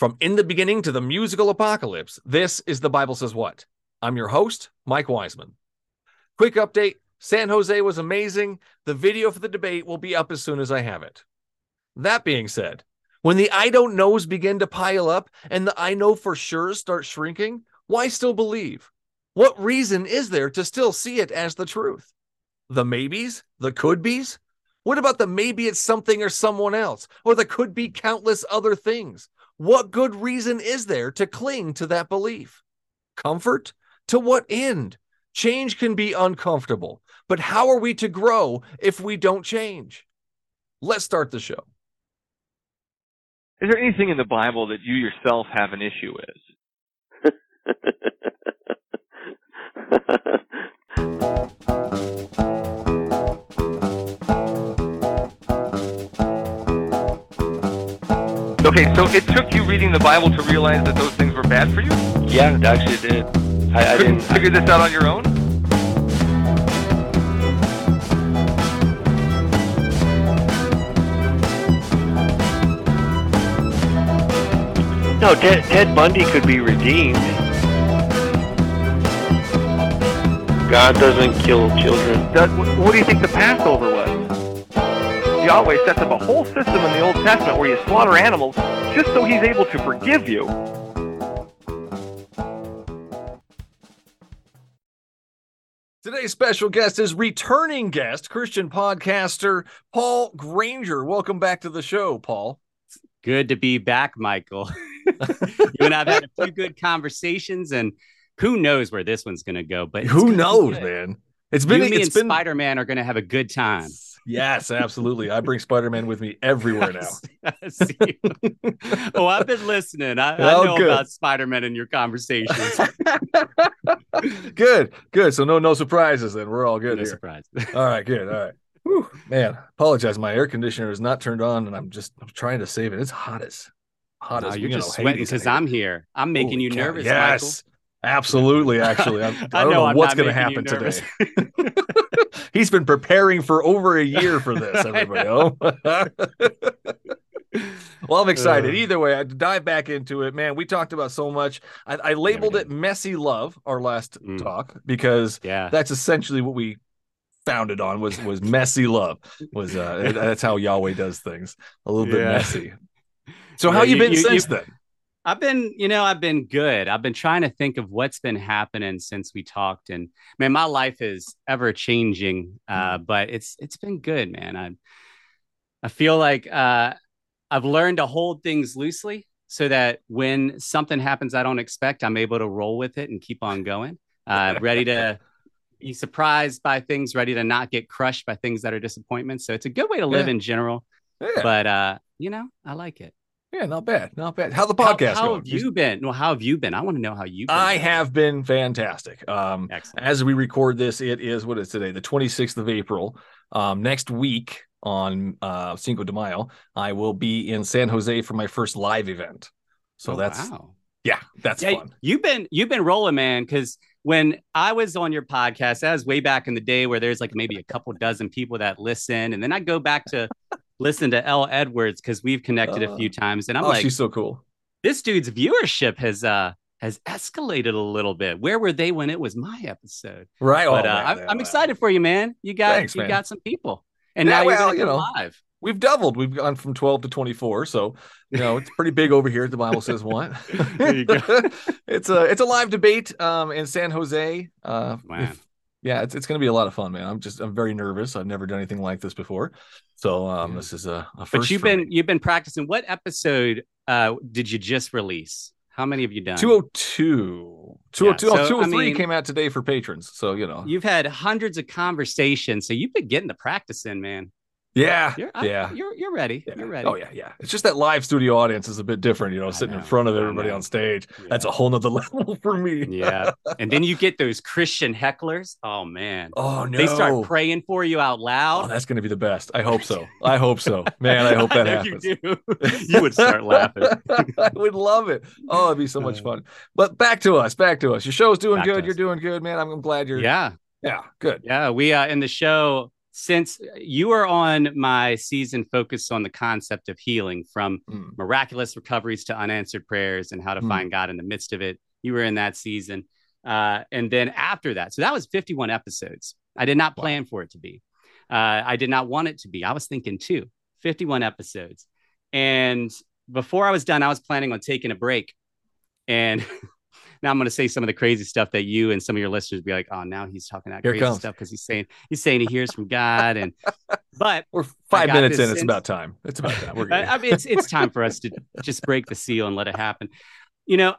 From in the beginning to the musical apocalypse, this is The Bible Says What. I'm your host, Mike Wiseman. Quick update San Jose was amazing. The video for the debate will be up as soon as I have it. That being said, when the I don't knows begin to pile up and the I know for sure start shrinking, why still believe? What reason is there to still see it as the truth? The maybes? The could be's? What about the maybe it's something or someone else, or the could be countless other things? What good reason is there to cling to that belief? Comfort? To what end? Change can be uncomfortable, but how are we to grow if we don't change? Let's start the show. Is there anything in the Bible that you yourself have an issue with? Okay, so it took you reading the Bible to realize that those things were bad for you? Yeah, it actually did. I, I didn't figure this out on your own. No, Ted, Ted Bundy could be redeemed. God doesn't kill children. Does, what do you think the Passover was? Yahweh sets up a whole system in the Old Testament where you slaughter animals just so he's able to forgive you. Today's special guest is returning guest, Christian podcaster Paul Granger. Welcome back to the show, Paul. Good to be back, Michael. you and I've had a few good conversations, and who knows where this one's going to go? But who knows, man? It's been you, me and been... Spider Man are going to have a good time. Yes, absolutely. I bring Spider Man with me everywhere now. oh, I've been listening. I, oh, I know good. about Spider Man in your conversations. good, good. So no, no surprises. Then we're all good. No here. surprises. all right, good. All right. Whew, man, apologize. My air conditioner is not turned on, and I'm just I'm trying to save it. It's hot as hot no, as you're just sweating because I'm here. I'm making Holy you nervous. Yes. Absolutely, actually. I'm, I, don't know, know what's going to happen today. He's been preparing for over a year for this, everybody. oh. well, I'm excited. Uh. Either way, I dive back into it. Man, we talked about so much. I, I labeled yeah, it messy love our last mm. talk because yeah. that's essentially what we founded on was was messy love. Was uh that's how Yahweh does things. A little bit messy. So yeah, how you, you been you, since you, then? I've been, you know, I've been good. I've been trying to think of what's been happening since we talked, and man, my life is ever changing. Uh, mm. but it's it's been good, man. I I feel like uh, I've learned to hold things loosely so that when something happens I don't expect, I'm able to roll with it and keep on going. Uh, ready to be surprised by things, ready to not get crushed by things that are disappointments. So it's a good way to live yeah. in general. Yeah. But uh, you know, I like it. Yeah, not bad, not bad. How the podcast? How, how have you been? Well, how have you been? I want to know how you. I have been fantastic. Um, Excellent. As we record this, it is what is today, the 26th of April. Um, next week on uh, Cinco de Mayo, I will be in San Jose for my first live event. So oh, that's wow. yeah, that's yeah, fun. You've been you've been rolling, man. Because when I was on your podcast, that was way back in the day where there's like maybe a couple dozen people that listen, and then I go back to listen to L. Edwards because we've connected uh, a few uh, times, and I'm oh, like, she's so cool. This dude's viewership has uh has escalated a little bit. Where were they when it was my episode? Right. But oh, uh, I'm, I'm, excited for you, man. You got Thanks, you man. got some people, and yeah, now you're well, you know, live. We've doubled. We've gone from 12 to 24. So, you know, it's pretty big over here. The Bible says what? it's a it's a live debate um in San Jose. Uh, if, yeah, it's, it's going to be a lot of fun, man. I'm just I'm very nervous. I've never done anything like this before, so um, yeah. this is a, a But you've been me. you've been practicing. What episode uh did you just release? How many have you done? 202. 202 yeah, so, 203 I mean, came out today for patrons. So, you know. You've had hundreds of conversations. So you've been getting the practice in, man. Yeah, you're, yeah, you're you're ready. Yeah. You're ready. Oh yeah, yeah. It's just that live studio audience is a bit different, you know, sitting know, in front of everybody on stage. Yeah. That's a whole nother level for me. yeah, and then you get those Christian hecklers. Oh man. Oh no. They start praying for you out loud. Oh, that's going to be the best. I hope so. I hope so. Man, I hope that I happens. You, do. you would start laughing. I would love it. Oh, it'd be so much uh. fun. But back to us. Back to us. Your show's doing back good. You're doing good, man. I'm glad you're. Yeah. Yeah. Good. Yeah. We uh in the show since you are on my season focused on the concept of healing from Mm. miraculous recoveries to unanswered prayers and how to Mm. find God in the midst of it, you were in that season. Uh, and then after that, so that was 51 episodes. I did not Wow. plan for it to be. Uh, I did not want it to be. I was thinking two, 51 episodes. And before I was done, I was planning on taking a break. And now I'm going to say some of the crazy stuff that you and some of your listeners be like, "Oh, now he's talking that Here crazy comes. stuff because he's saying he's saying he hears from God." And but We're five minutes in. It's about time. It's about time. We're. I, I mean, it's it's time for us to just break the seal and let it happen. You know,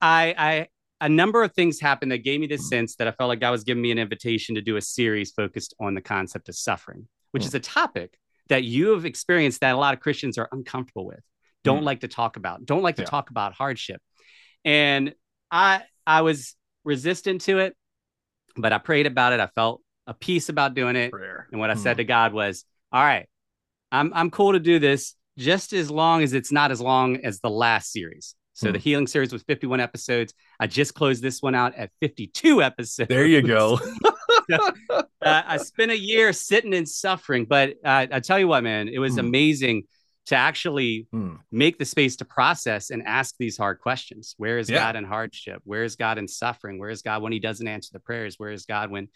I I a number of things happened that gave me this sense that I felt like God was giving me an invitation to do a series focused on the concept of suffering, which Mm. is a topic that you have experienced that a lot of Christians are uncomfortable with, don't Mm. like to talk about, don't like to Yeah. talk about hardship. And I I was resistant to it, but I prayed about it. I felt a peace about doing it. Prayer. And what I Mm. said to God was, "All right, I'm I'm cool to do this just as long as it's not as long as the last series." So the healing series was 51 episodes. I just closed this one out at 52 episodes. There you go. uh, I spent a year sitting in suffering, but uh, I tell you what, man, it was Hmm. amazing to actually Mm. make the space to process and ask these hard questions. Where is Yeah. God in hardship? Where is God in suffering? Where is God when He doesn't answer the prayers? Where is God when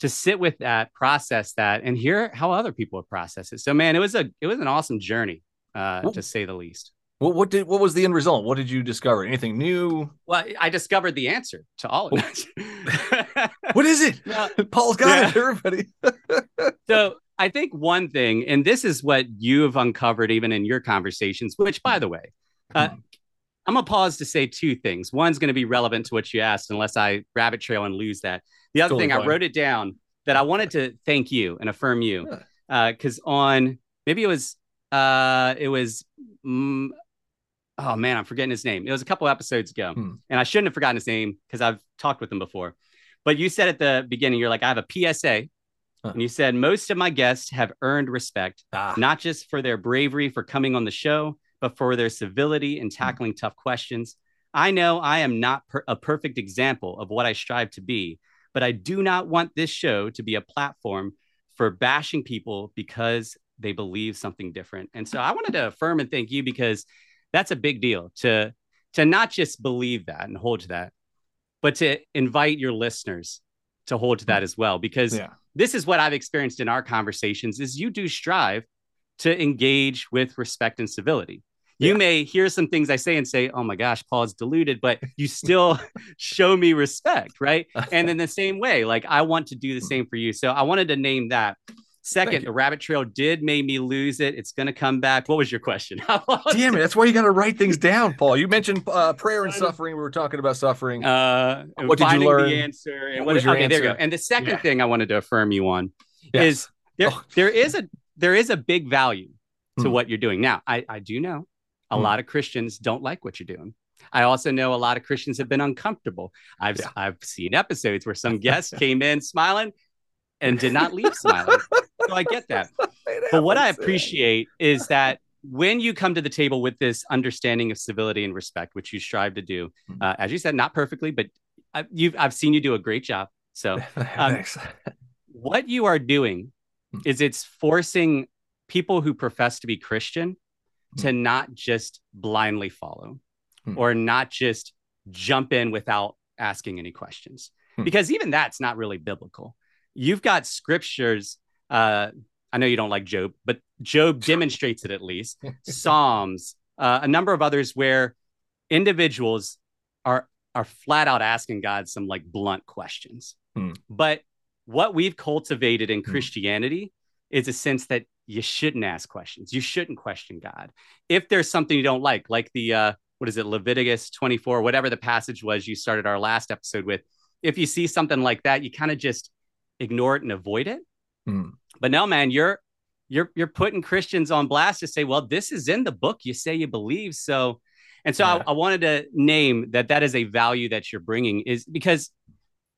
to sit with that, process that, and hear how other people have processed it? So, man, it was a it was an awesome journey, uh, to say the least. What, what did what was the end result? What did you discover? Anything new? Well, I discovered the answer to all of that. What is it? Well, Paul's got Yeah. it, everybody. so I think one thing, and this is what you have uncovered even in your conversations, which by the way, uh, Hmm. I'm gonna pause to say two things. One's gonna be relevant to what you asked, unless I rabbit trail and lose that. The other Totally thing, I wrote it down that I wanted to thank you and affirm you, because on maybe it was uh it was mm, oh man, I'm forgetting his name. It was a couple episodes ago, Hmm. and I shouldn't have forgotten his name because I've talked with him before. But you said at the beginning, you're like, I have a PSA. Huh. And you said most of my guests have earned respect, Ah, not just for their bravery for coming on the show, but for their civility Hmm. in tackling tough questions. I know I am not per- a perfect example of what I strive to be, but I do not want this show to be a platform for bashing people because they believe something different. And so I wanted to affirm and thank you because that's a big deal to to not just believe that and hold to that, but to invite your listeners to hold to that as well because yeah. This is what I've experienced in our conversations is you do strive to engage with respect and civility. You Yeah. may hear some things I say and say, "Oh my gosh, Paul's deluded," but you still show me respect, right? And in the same way, like I want to do the same for you. So I wanted to name that. Second, the rabbit trail did make me lose it. It's going to come back. What was your question? Damn it! That's why you got to write things down, Paul. You mentioned uh, prayer and suffering. We were talking about suffering. Uh, What did you learn? The answer. And What what, was your okay, there you go. And the second Yeah. thing I wanted to affirm you on Yes. is there Oh. there is a there is a big value to Hmm. what you're doing. Now, I I do know a Hmm. lot of Christians don't like what you're doing. I also know a lot of Christians have been uncomfortable. I've Yeah. I've seen episodes where some guests came in smiling and did not leave smiling. So I get that. But what I appreciate is that when you come to the table with this understanding of civility and respect, which you strive to do, Mhm. uh, as you said, not perfectly, but I, you've I've seen you do a great job. So Thanks. what you are doing Hmm. is it's forcing people who profess to be Christian to not just blindly follow Hmm. or not just jump in without asking any questions. Hmm. Because even that's not really biblical. You've got scriptures. Uh, I know you don't like Job, but Job demonstrates it at least. Psalms, uh, a number of others where individuals are are flat out asking God some like blunt questions. Hmm. But what we've cultivated in Hmm. Christianity is a sense that you shouldn't ask questions. You shouldn't question God. If there's something you don't like, like the uh, what is it, Leviticus 24, whatever the passage was you started our last episode with, if you see something like that, you kind of just ignore it and avoid it. Hmm. But no, man, you're you're you're putting Christians on blast to say, well, this is in the book you say you believe. So, and so Yeah. I, I wanted to name that that is a value that you're bringing is because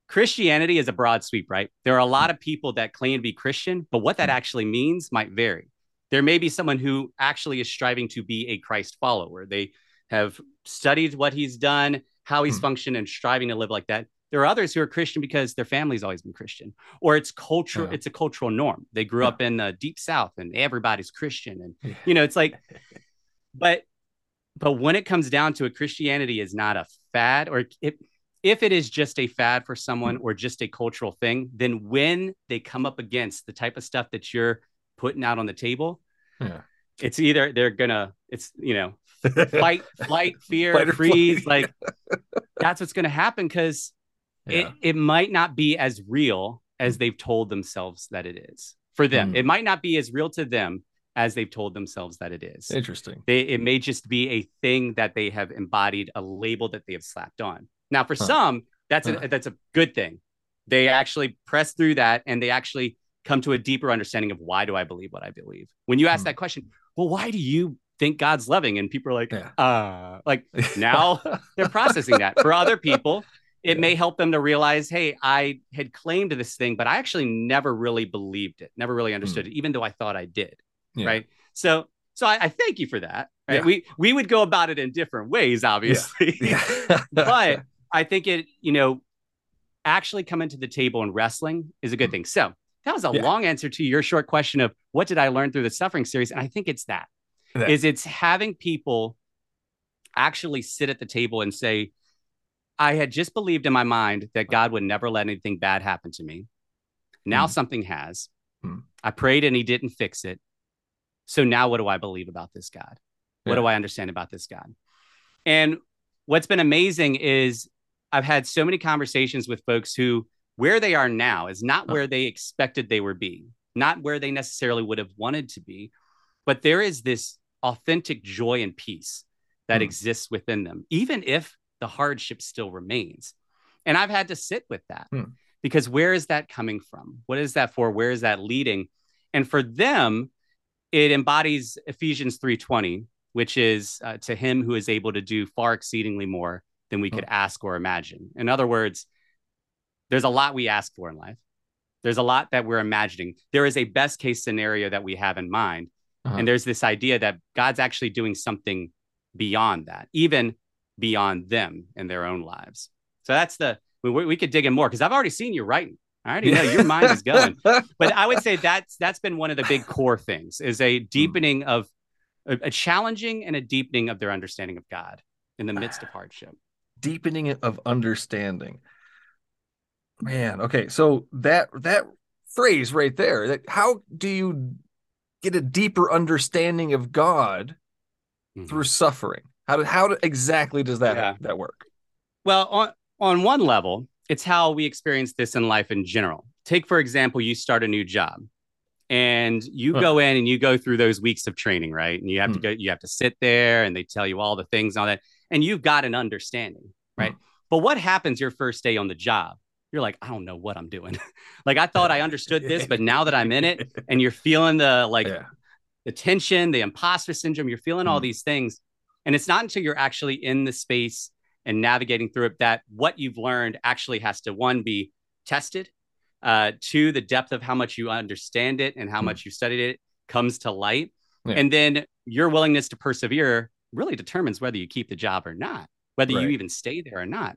Christianity is a broad sweep, right? There are a lot of people that claim to be Christian, but what that actually means might vary. There may be someone who actually is striving to be a Christ follower. They have studied what he's done, how he's Hmm. functioned, and striving to live like that. There are others who are Christian because their family's always been Christian, or it's culture. Yeah. It's a cultural norm. They grew Yeah. up in the deep South, and everybody's Christian, and Yeah. you know, it's like, but but when it comes down to it, Christianity is not a fad, or if if it is just a fad for someone or just a cultural thing, then when they come up against the type of stuff that you're putting out on the table, Yeah. it's either they're gonna, it's you know, fight, flight, fear, freeze. flight. Like that's what's going to happen because Yeah. it, it might not be as real as they've told themselves that it is for them. Hmm. It might not be as real to them as they've told themselves that it is. Interesting. They, it may just be a thing that they have embodied, a label that they have slapped on. Now, for Huh. some, that's Huh. a, that's a good thing. They actually press through that and they actually come to a deeper understanding of why do I believe what I believe. When you ask Hmm. that question, well, why do you think God's loving? And people are like, Yeah. uh, like now they're processing that. For other people, it Yeah. may help them to realize, hey, I had claimed this thing, but I actually never really believed it, never really understood it, even though I thought I did. Hmm. Yeah. Right. So so I, I thank you for that. Right. Yeah. We we would go about it in different ways, obviously. But I think it, you know, actually coming to the table and wrestling is a good thing. So that was a Hmm. Long answer to your short question of what did I learn through the suffering series? And I think it's that That- is it's having people actually sit at the table and say, I had just believed in my mind that God would never let anything bad happen to me. Now Hmm. something has. Hmm. I prayed and he didn't fix it. So now what do I believe about this God? What Yeah. do I understand about this God? And what's been amazing is I've had so many conversations with folks who where they are now is not where they expected they would be, not where they necessarily would have wanted to be, but there is this authentic joy and peace that Hmm. exists within them, even if the hardship still remains. And I've had to sit with that Hmm. because where is that coming from? What is that for? Where is that leading? And for them, it embodies Ephesians 3:20, which is uh, to him who is able to do far exceedingly more than we could ask or imagine. In other words, there's a lot we ask for in life. There's a lot that we're imagining. There is a best case scenario that we have in mind. Uh-huh. And there's this idea that God's actually doing something beyond that, even beyond them in their own lives. So that's the, we, we could dig in more because I've already seen you writing. I already know your mind is going. But I would say that's that's been one of the big core things is a hmm. deepening of a, a challenging and a deepening of their understanding of God in the midst of hardship. deepening of understanding. Man, okay, so that that phrase right there, that how do you get a deeper understanding of God hmm. through suffering? How do, how do, exactly does that Yeah. that work? Well, on on one level, it's how we experience this in life in general. Take for example, you start a new job, and you Huh. go in and you go through those weeks of training, right? And you have to Hmm. go, you have to sit there, and they tell you all the things and all that, and you've got an understanding, right? Hmm. But what happens your first day on the job? You're like, I don't know what I'm doing. like I thought I understood this, but now that I'm in it, and you're feeling the like yeah, the tension, the imposter syndrome, you're feeling all Mhm. these things. And it's not until you're actually in the space and navigating through it that what you've learned actually has to one be tested, uh, two, the depth of how much you understand it and how Mhm. much you studied it comes to light. Yeah. And then your willingness to persevere really determines whether you keep the job or not, whether Right. you even stay there or not.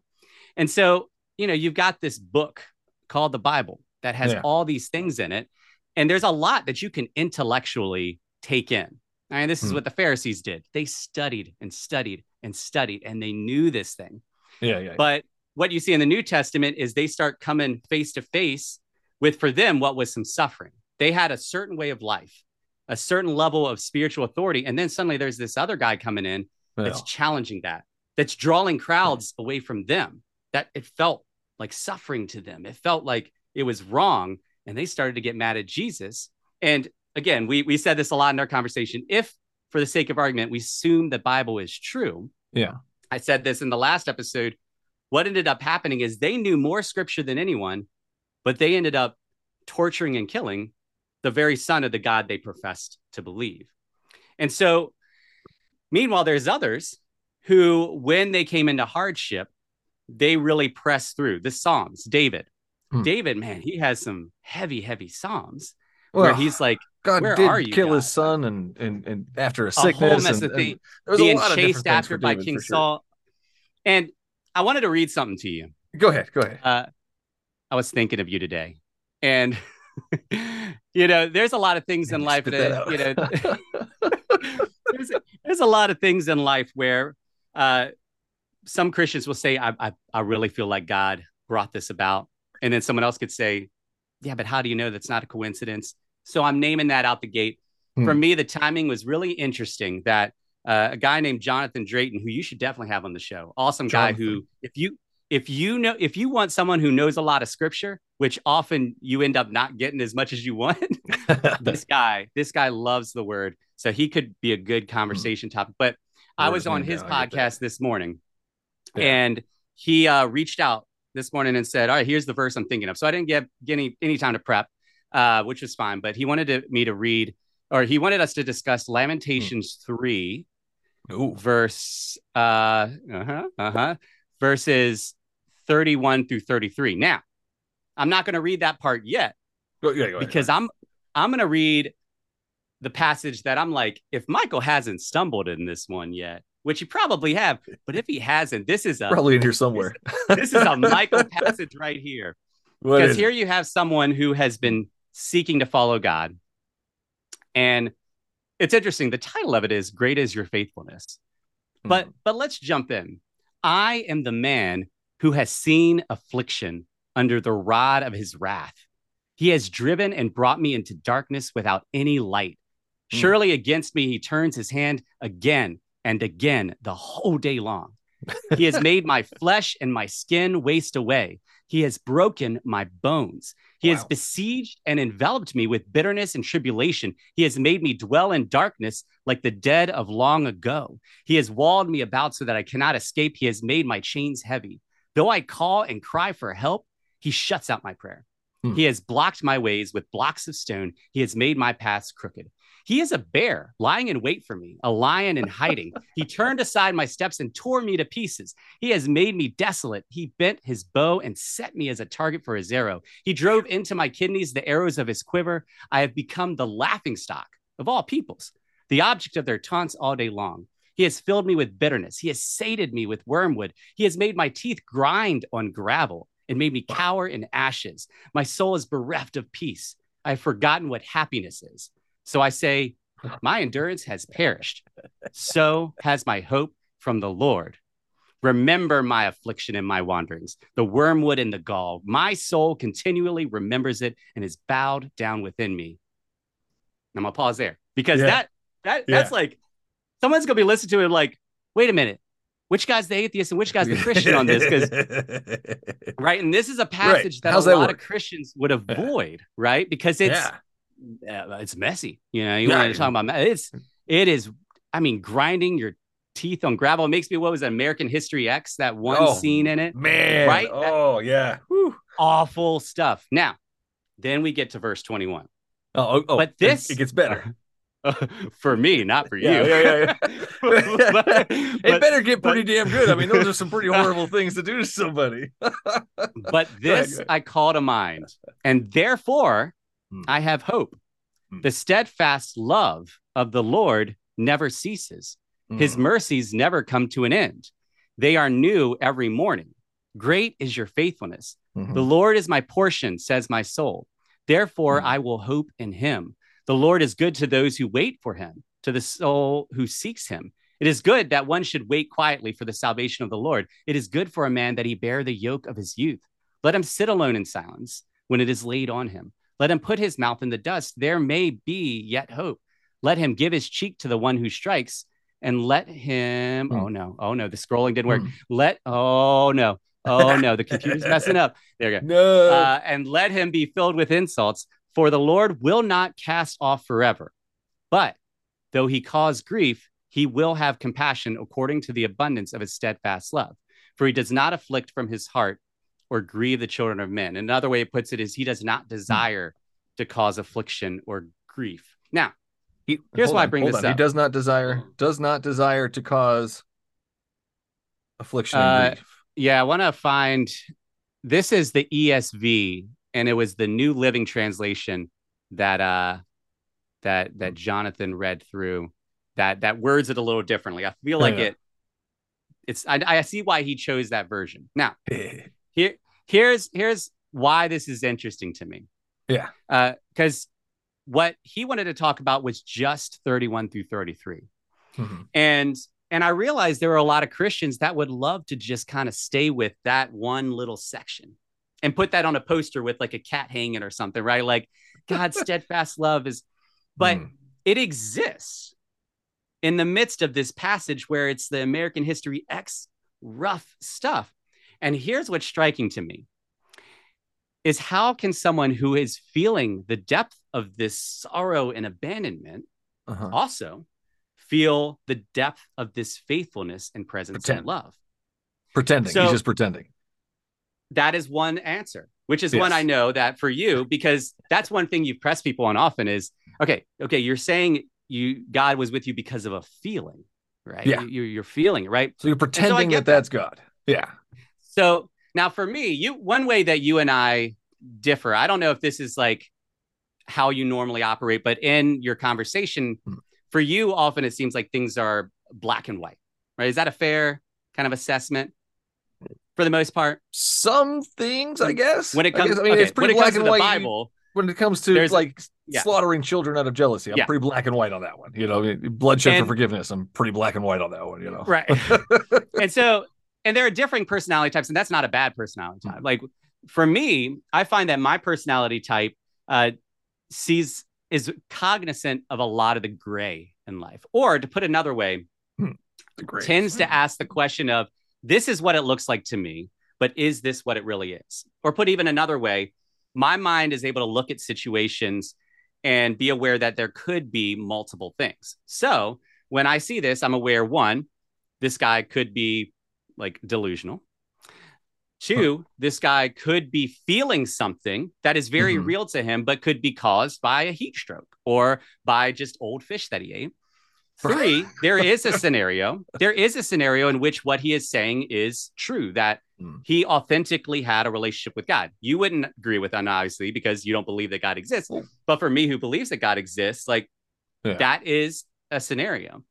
And so, you know, you've got this book called the Bible that has Yeah. all these things in it. And there's a lot that you can intellectually take in. And this is Hmm. what the Pharisees did. They studied and studied and studied, and they knew this thing. yeah, yeah. But what you see in the New Testament is they start coming face to face with, for them, what was some suffering. They had a certain way of life, a certain level of spiritual authority. And then suddenly there's this other guy coming in that's challenging that, that's drawing crowds away from them, that it felt like suffering to them. It felt like it was wrong. And they started to get mad at Jesus. And again, we, we said this a lot in our conversation. If, for the sake of argument, we assume the Bible is true, Yeah. I said this in the last episode. What ended up happening is they knew more scripture than anyone, but they ended up torturing and killing the very son of the God they professed to believe. And so, meanwhile, there's others who, when they came into hardship, they really pressed through the Psalms. David, Hmm. David, man, he has some heavy, heavy Psalms where he's like God where did kill God? his son and and and after a a sickness whole mess and, of and there was a being lot chased things after by David, King sure. Saul. And I wanted to read something to you. Go ahead. Go ahead. Uh, I was thinking of you today, and you know, there's a lot of things in life that, that you know. there's, there's a lot of things in life where uh, some Christians will say, I, I, I really feel like God brought this about. And then someone else could say, Yeah, but how do you know that's not a coincidence? So I'm naming that out the gate. For Hmm. me, the timing was really interesting that uh, a guy named Jonathan Drayton, who you should definitely have on the show, awesome guy who, if you if you know if you want someone who knows a lot of scripture, which often you end up not getting as much as you want, this guy, this guy loves the word. So he could be a good conversation topic. But I was on his down, I get that. podcast this morning Yeah. and he uh, reached out this morning and said, All right, here's the verse I'm thinking of. So I didn't get, get any, any time to prep, uh, which was fine. But he wanted to, me to read, or he wanted us to discuss Lamentations 3, Ooh. verse, uh, uh-huh, uh-huh, verses 31 through 33. Now, I'm not going to read that part yet Go, yeah, go because I'm I'm gonna read the passage that I'm like, if Michael hasn't stumbled in this one yet, which he probably have, but if he hasn't, this is a probably in here somewhere. this is a Michael passage right here. Because here you have someone who has been seeking to follow God. And it's interesting. The title of it is Great is Your Faithfulness. But Hmm. but let's jump in. I am the man who has seen affliction under the rod of his wrath. He has driven and brought me into darkness without any light. Hmm. Surely against me he turns his hand again and again the whole day long. He has made my flesh and my skin waste away. He has broken my bones. He has besieged and enveloped me with bitterness and tribulation. He has made me dwell in darkness like the dead of long ago. He has walled me about so that I cannot escape. He has made my chains heavy. Though I call and cry for help, he shuts out my prayer. Hmm. He has blocked my ways with blocks of stone. He has made my paths crooked. He is a bear lying in wait for me, a lion in hiding. he turned aside my steps and tore me to pieces. He has made me desolate. He bent his bow and set me as a target for his arrow. He drove into my kidneys the arrows of his quiver. I have become the laughing stock of all peoples, the object of their taunts all day long. He has filled me with bitterness. He has sated me with wormwood. He has made my teeth grind on gravel and made me cower in ashes. My soul is bereft of peace. I have forgotten what happiness is. So I say, My endurance has perished. So has my hope from the Lord. Remember my affliction and my wanderings, the wormwood and the gall. My soul continually remembers it and is bowed down within me. I'm gonna pause there because Yeah. that that Yeah. that's like someone's gonna be listening to it like, wait a minute, which guy's the atheist and which guy's the Christian on this? Because right, and this is a passage that How's a that lot of? Christians would avoid, right? Because it's yeah. Uh, it's messy. You know, you Yeah. want to talk about it's it is. I mean, grinding your teeth on gravel. It makes me what was it, American History X that one Oh, scene in it. Man. Right? Oh, yeah. Whew. Awful stuff. Now, then we get to verse twenty one. Oh, oh, oh, But this- it, gets better. for me, not for you. Yeah, yeah, yeah, yeah. But- it better get but- pretty damn good. I mean, those are some pretty horrible things to do to somebody. but Go ahead, this go ahead. I call to mind, and therefore Hmm. I have hope. Hmm. The steadfast love of the Lord never ceases. His Mm. mercies never come to an end. They are new every morning. Great is your faithfulness. Mhm. The Lord is my portion, says my soul. Therefore, Hmm. I will hope in him. The Lord is good to those who wait for him, to the soul who seeks him. It is good that one should wait quietly for the salvation of the Lord. It is good for a man that he bear the yoke of his youth. Let him sit alone in silence when it is laid on him. Let him put his mouth in the dust. There may be yet hope. Let him give his cheek to the one who strikes, and let him. Hmm. Oh no! Oh no! The scrolling didn't work. Hmm. Let. Oh no! Oh no! The computer's messing up. There you go No. uh, and let him be filled with insults. For the Lord will not cast off forever. But though he cause grief, he will have compassion according to the abundance of his steadfast love. For he does not afflict from his heart or grieve the children of men. Another way it puts it is he does not desire to cause affliction or grief. Now, He- Here's why I bring this on. He does not desire, does not desire to cause affliction Uh, grief. yeah, I want to find this is the ESV, and it was the New Living Translation that uh that that Jonathan read through. That that words it a little differently. I feel like Yeah. it. It's I, I see why he chose that version. Now Here, here's here's why this is interesting to me. Yeah. Because what he wanted to talk about was just 31 through 33. Mhm. And and I realized there were a lot of Christians that would love to just kind of stay with that one little section and put that on a poster with like a cat hanging or something, right? Like God's steadfast love is, but Mm. it exists in the midst of this passage where it's the American history X rough stuff. And here's what's striking to me is how can someone who is feeling the depth of this sorrow and abandonment Uh-huh. also feel the depth of this faithfulness and presence Pretend. and love? Pretending. So- He's just pretending. That is one answer, which is Yes. one I know that for you, because that's one thing you've pressed people on often is okay, okay, you're saying you God was with you because of a feeling, right? Yeah. You, you're feeling it, right? So you're pretending get that that's God. Yeah. So now for me, you one way that you and I differ, I don't know if this is like how you normally operate, but in your conversation, Hmm. for you, often it seems like things are black and white, right? Is that a fair kind of assessment for the most part? Some things, I guess. When it I comes, guess- I mean, okay, it's pretty when it black and the white. Bible, when it comes to There's- like yeah. slaughtering children out of jealousy, I'm Yeah. pretty black and white on that one. You know, bloodshed And- for forgiveness. I'm pretty black and white on that one. You know, right? and so, and there are differing personality types, and that's not a bad personality Hmm. type. Like for me, I find that my personality type uh, sees is cognizant of a lot of the gray in life, or to put another way, Great. tends to ask the question of this is what it looks like to me, but is this what it really is? Or put even another way, my mind is able to look at situations and be aware that there could be multiple things. So when I see this, I'm aware one, this guy could be like delusional. Two, this guy could be feeling something that is very Mhm. real to him, but could be caused by a heat stroke or by just old fish that he ate. Three, there is a scenario. There is a scenario in which what he is saying is true that Mm. he authentically had a relationship with God. You wouldn't agree with that, obviously, because you don't believe that God exists. But for me, who believes that God exists, like Yeah. that is a scenario.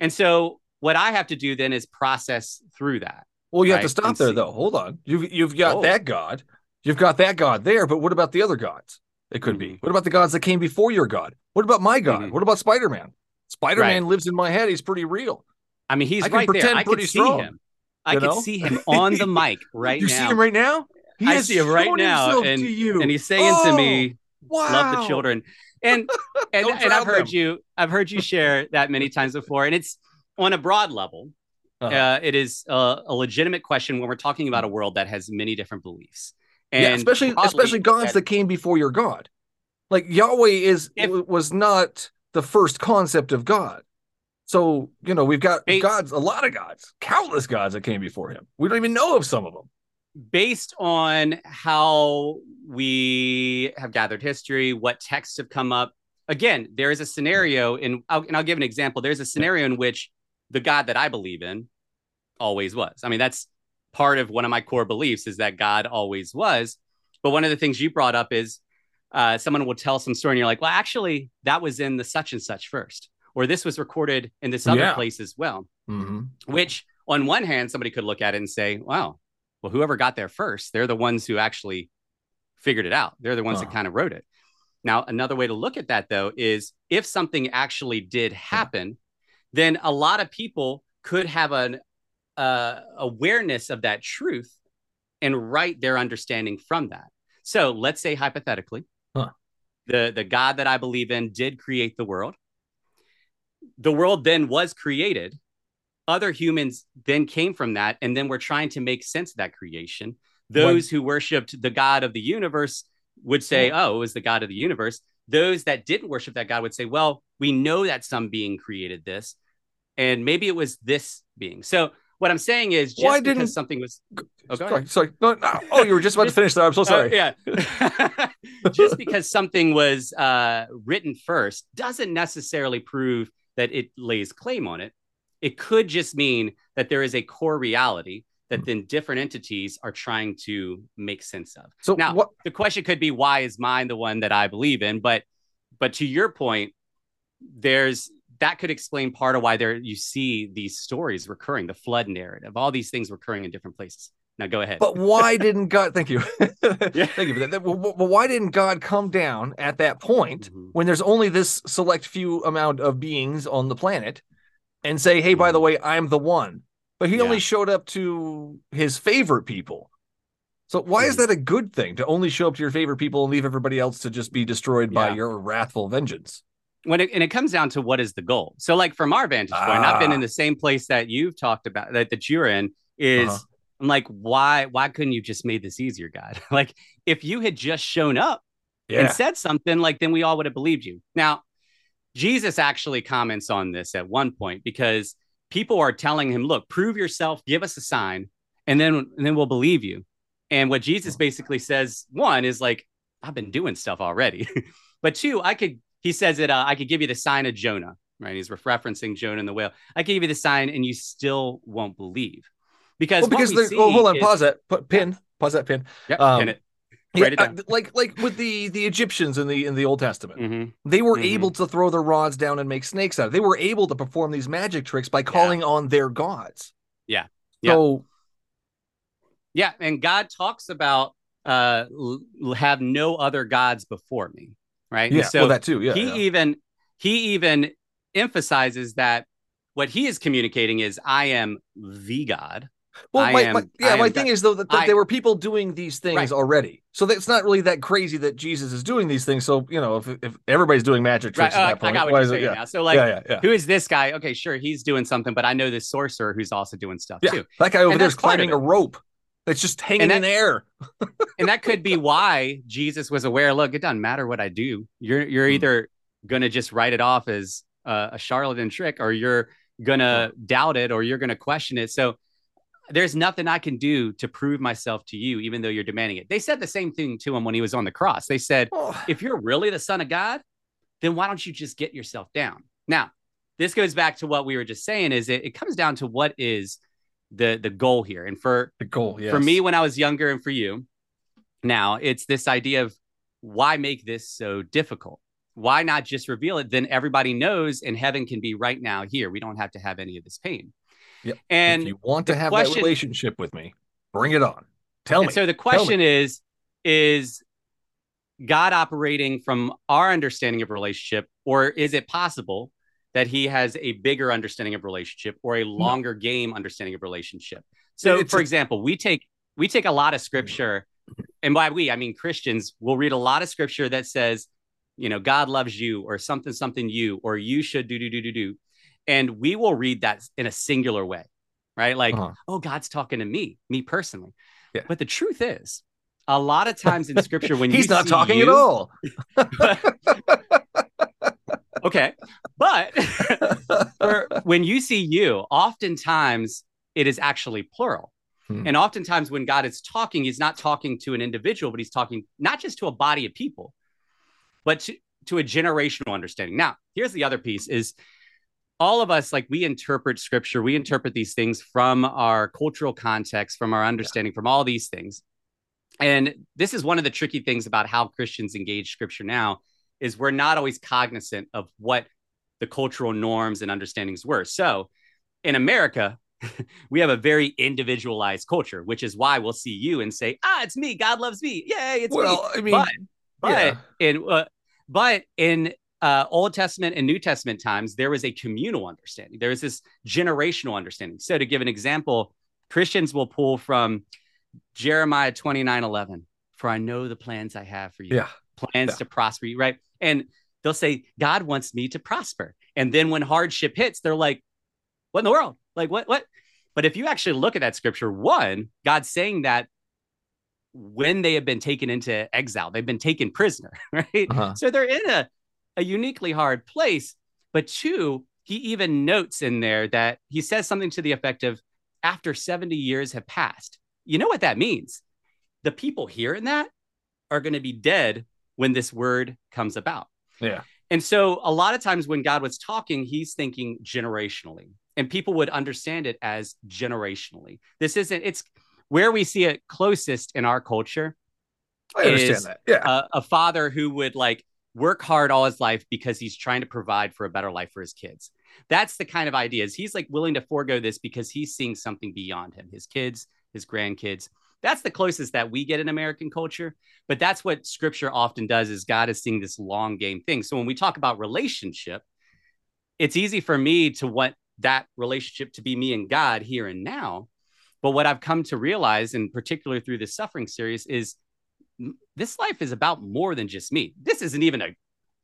And so what I have to do then is process through that. Well, you have to stop and there see- though. Hold on. You've you've got Oh. that God. You've got that God there, but what about the other gods? It could be. Mhm. What about the gods that came before your God? What about my God? Mhm. What about Spider-Man? Spider-Man lives in my head. He's pretty real. I mean, he's I can right there. I could see him. I you could see him on the mic right you now. see him right now? He I see him right now, and- to you. and he's saying to Oh, me, wow. love the children and and, and i've heard them. you i've heard you share that many times before and it's on a broad level Uh-huh. uh, it is a, a legitimate question when we're talking about a world that has many different beliefs and yeah, especially broadly, especially gods that- that came before your God. Like Yahweh is If- was not the first concept of God. So you know we've got Hey- gods, a lot of gods, countless gods that came before him. We don't even know of some of them. based on how we have gathered history what texts have come up again there is a scenario in I'll, and i'll give an example there's a scenario in which the god that i believe in always was i mean that's part of one of my core beliefs is that god always was but one of the things you brought up is uh, someone will tell some story and you're like well actually that was in the such and such first or this was recorded in this other Yeah. place as well Mm-hmm. which on one hand somebody could look at it and say wow well whoever got there first they're the ones who actually figured it out they're the ones that Uh-huh. kind of wrote it now another way to look at that though is if something actually did happen then a lot of people could have an uh, awareness of that truth and write their understanding from that. So let's say hypothetically Huh. the the god that i believe in did create the world. The world then was created. Other humans then came from that and then we're trying to make sense of that creation. Those who worshiped the god of the universe would say oh it was the god of the universe. Those that didn't worship that god would say well we know that some being created this and maybe it was this being so what i'm saying is just Why because didn't- something was oh, sorry, sorry. No, no. Oh, you were just about to finish there. I'm so sorry. Uh, yeah. Just because something was uh, written first doesn't necessarily prove that it lays claim on it. It could just mean that there is a core reality Hmm. that then different entities are trying to make sense of. So Now, what? The question could be why is mine the one that I believe in? But but to your point, there's that could explain part of why there you see these stories recurring, the flood narrative, all these things recurring in different places. Now go ahead. But why didn't God? Thank you, Yeah. thank you for that. But why didn't God come down at that point Mhm. when there's only this select few amount of beings on the planet, and say, "Hey, by the way, I'm the one." But he only showed up to his favorite people. So why is Mhm. that a good thing to only show up to your favorite people and leave everybody else to just be destroyed by your wrathful vengeance? When it, and it comes down to what is the goal. So, like from our vantage point, I've been Ah. in the same place that you've talked about that that you're in. Is Uh-huh. I'm like, why why couldn't you just made this easier, God? like, if you had just shown up and said something, like then we all would have believed you. Now, Jesus actually comments on this at one point because people are telling him, "Look, prove yourself, give us a sign, and then and then we'll believe you." And what Jesus basically says, one is like, "I've been doing stuff already," but two, I could. He says that uh, I could give you the sign of Jonah, right? He's referencing Jonah and the whale. I can give you the sign, and you still won't believe because well, because we oh, hold on, is- pause that, put pin, pause that pin. Yep, Um, pin it. Yeah, uh, like like with the the Egyptians in the in the Old Testament, Mhm. they were Mhm. able to throw their rods down and make snakes out. of it. They were able to perform these magic tricks by calling on their gods. Yeah. Yeah. So Yeah, and God talks about uh l- have no other gods before me, right? Yeah, so well that too. Yeah, he yeah. even he even emphasizes that what he is communicating is I am the God. Well, I my, am- my, yeah, I my thing God. is though that, that I- there were people doing these things Right. already, so it's not really that crazy that Jesus is doing these things. So you know, if if everybody's doing magic tricks uh, at I that point, got why what is you're it- yeah, now. So like yeah, yeah, who is this guy? Okay, sure, he's doing something, but I know this sorcerer who's also doing stuff Yeah, too. that guy over And there is that's part of climbing a rope that's just hanging And in that- air. and that could be why Jesus was aware. Look, it doesn't matter what I do. You're you're Hmm. either gonna just write it off as uh, a charlatan trick, or you're gonna doubt it, or you're gonna question it. So there's nothing I can do to prove myself to you, even though you're demanding it. They said the same thing to him when he was on the cross. They said, Oh, if you're really the son of God, then why don't you just get yourself down? Now, this goes back to what we were just saying. Is it, it comes down to what is the the goal here, and for the goal, yes. for me when I was younger and for you now, it's this idea of why make this so difficult? Why not just reveal it? Then everybody knows, and heaven can be right now here. We don't have to have any of this pain. Yep. And, if you want to have question- that relationship with me, bring it on. Tell me. so the question is, is God operating from our understanding of relationship, or is it possible that he has a bigger understanding of relationship or a longer game understanding of relationship? So, It's for a- example, we take we take a lot of scripture, and by we I mean Christians will read a lot of scripture that says, you know, God loves you, or something, something you, or you should do do do do do, and we will read that in a singular way, right? Like, Uh-huh. oh, God's talking to me, me personally. Yeah. But the truth is, a lot of times in scripture, when He's not talking you- at all. okay, but for, when you see you, oftentimes it is actually plural. Hmm. And oftentimes when God is talking, he's not talking to an individual, but he's talking not just to a body of people, but to, to a generational understanding. Now, here's the other piece is all of us, like we interpret scripture, we interpret these things from our cultural context, from our understanding, from all these things. And this is one of the tricky things about how Christians engage scripture now is we're not always cognizant of what the cultural norms and understandings were. So in America, we have a very individualized culture, which is why we'll see you and say, "Ah, it's me. God loves me. Yay, it's me." well, I mean, But but yeah. in uh, but in uh, Old Testament and New Testament times, there was a communal understanding. There was this generational understanding. So to give an example, Christians will pull from Jeremiah 29, 11, for I know the plans I have for you. yeah, Plans Yeah. to prosper you, right? And they'll say, God wants me to prosper. And then when hardship hits, they're like, what in the world? Like, what, what? But if you actually look at that scripture, one, God's saying that when they have been taken into exile, they've been taken prisoner, right? Uh-huh. So they're in a, a uniquely hard place. But two, he even notes in there that he says something to the effect of after 70 years have passed. You know what that means? The people hearing that are going to be dead when this word comes about. yeah. And so a lot of times when God was talking, he's thinking generationally, and people would understand it as generationally. This isn't, it's where we see it closest in our culture I understand that. Yeah, a, a father who would like work hard all his life because he's trying to provide for a better life for his kids. That's the kind of ideas he's like willing to forego this because he's seeing something beyond him, his kids, his grandkids. That's the closest that we get in American culture. But that's what scripture often does is God is seeing this long game thing. So when we talk about relationship, it's easy for me to want that relationship to be me and God here and now. But what I've come to realize, in particular through this suffering series, is this life is about more than just me. This isn't even a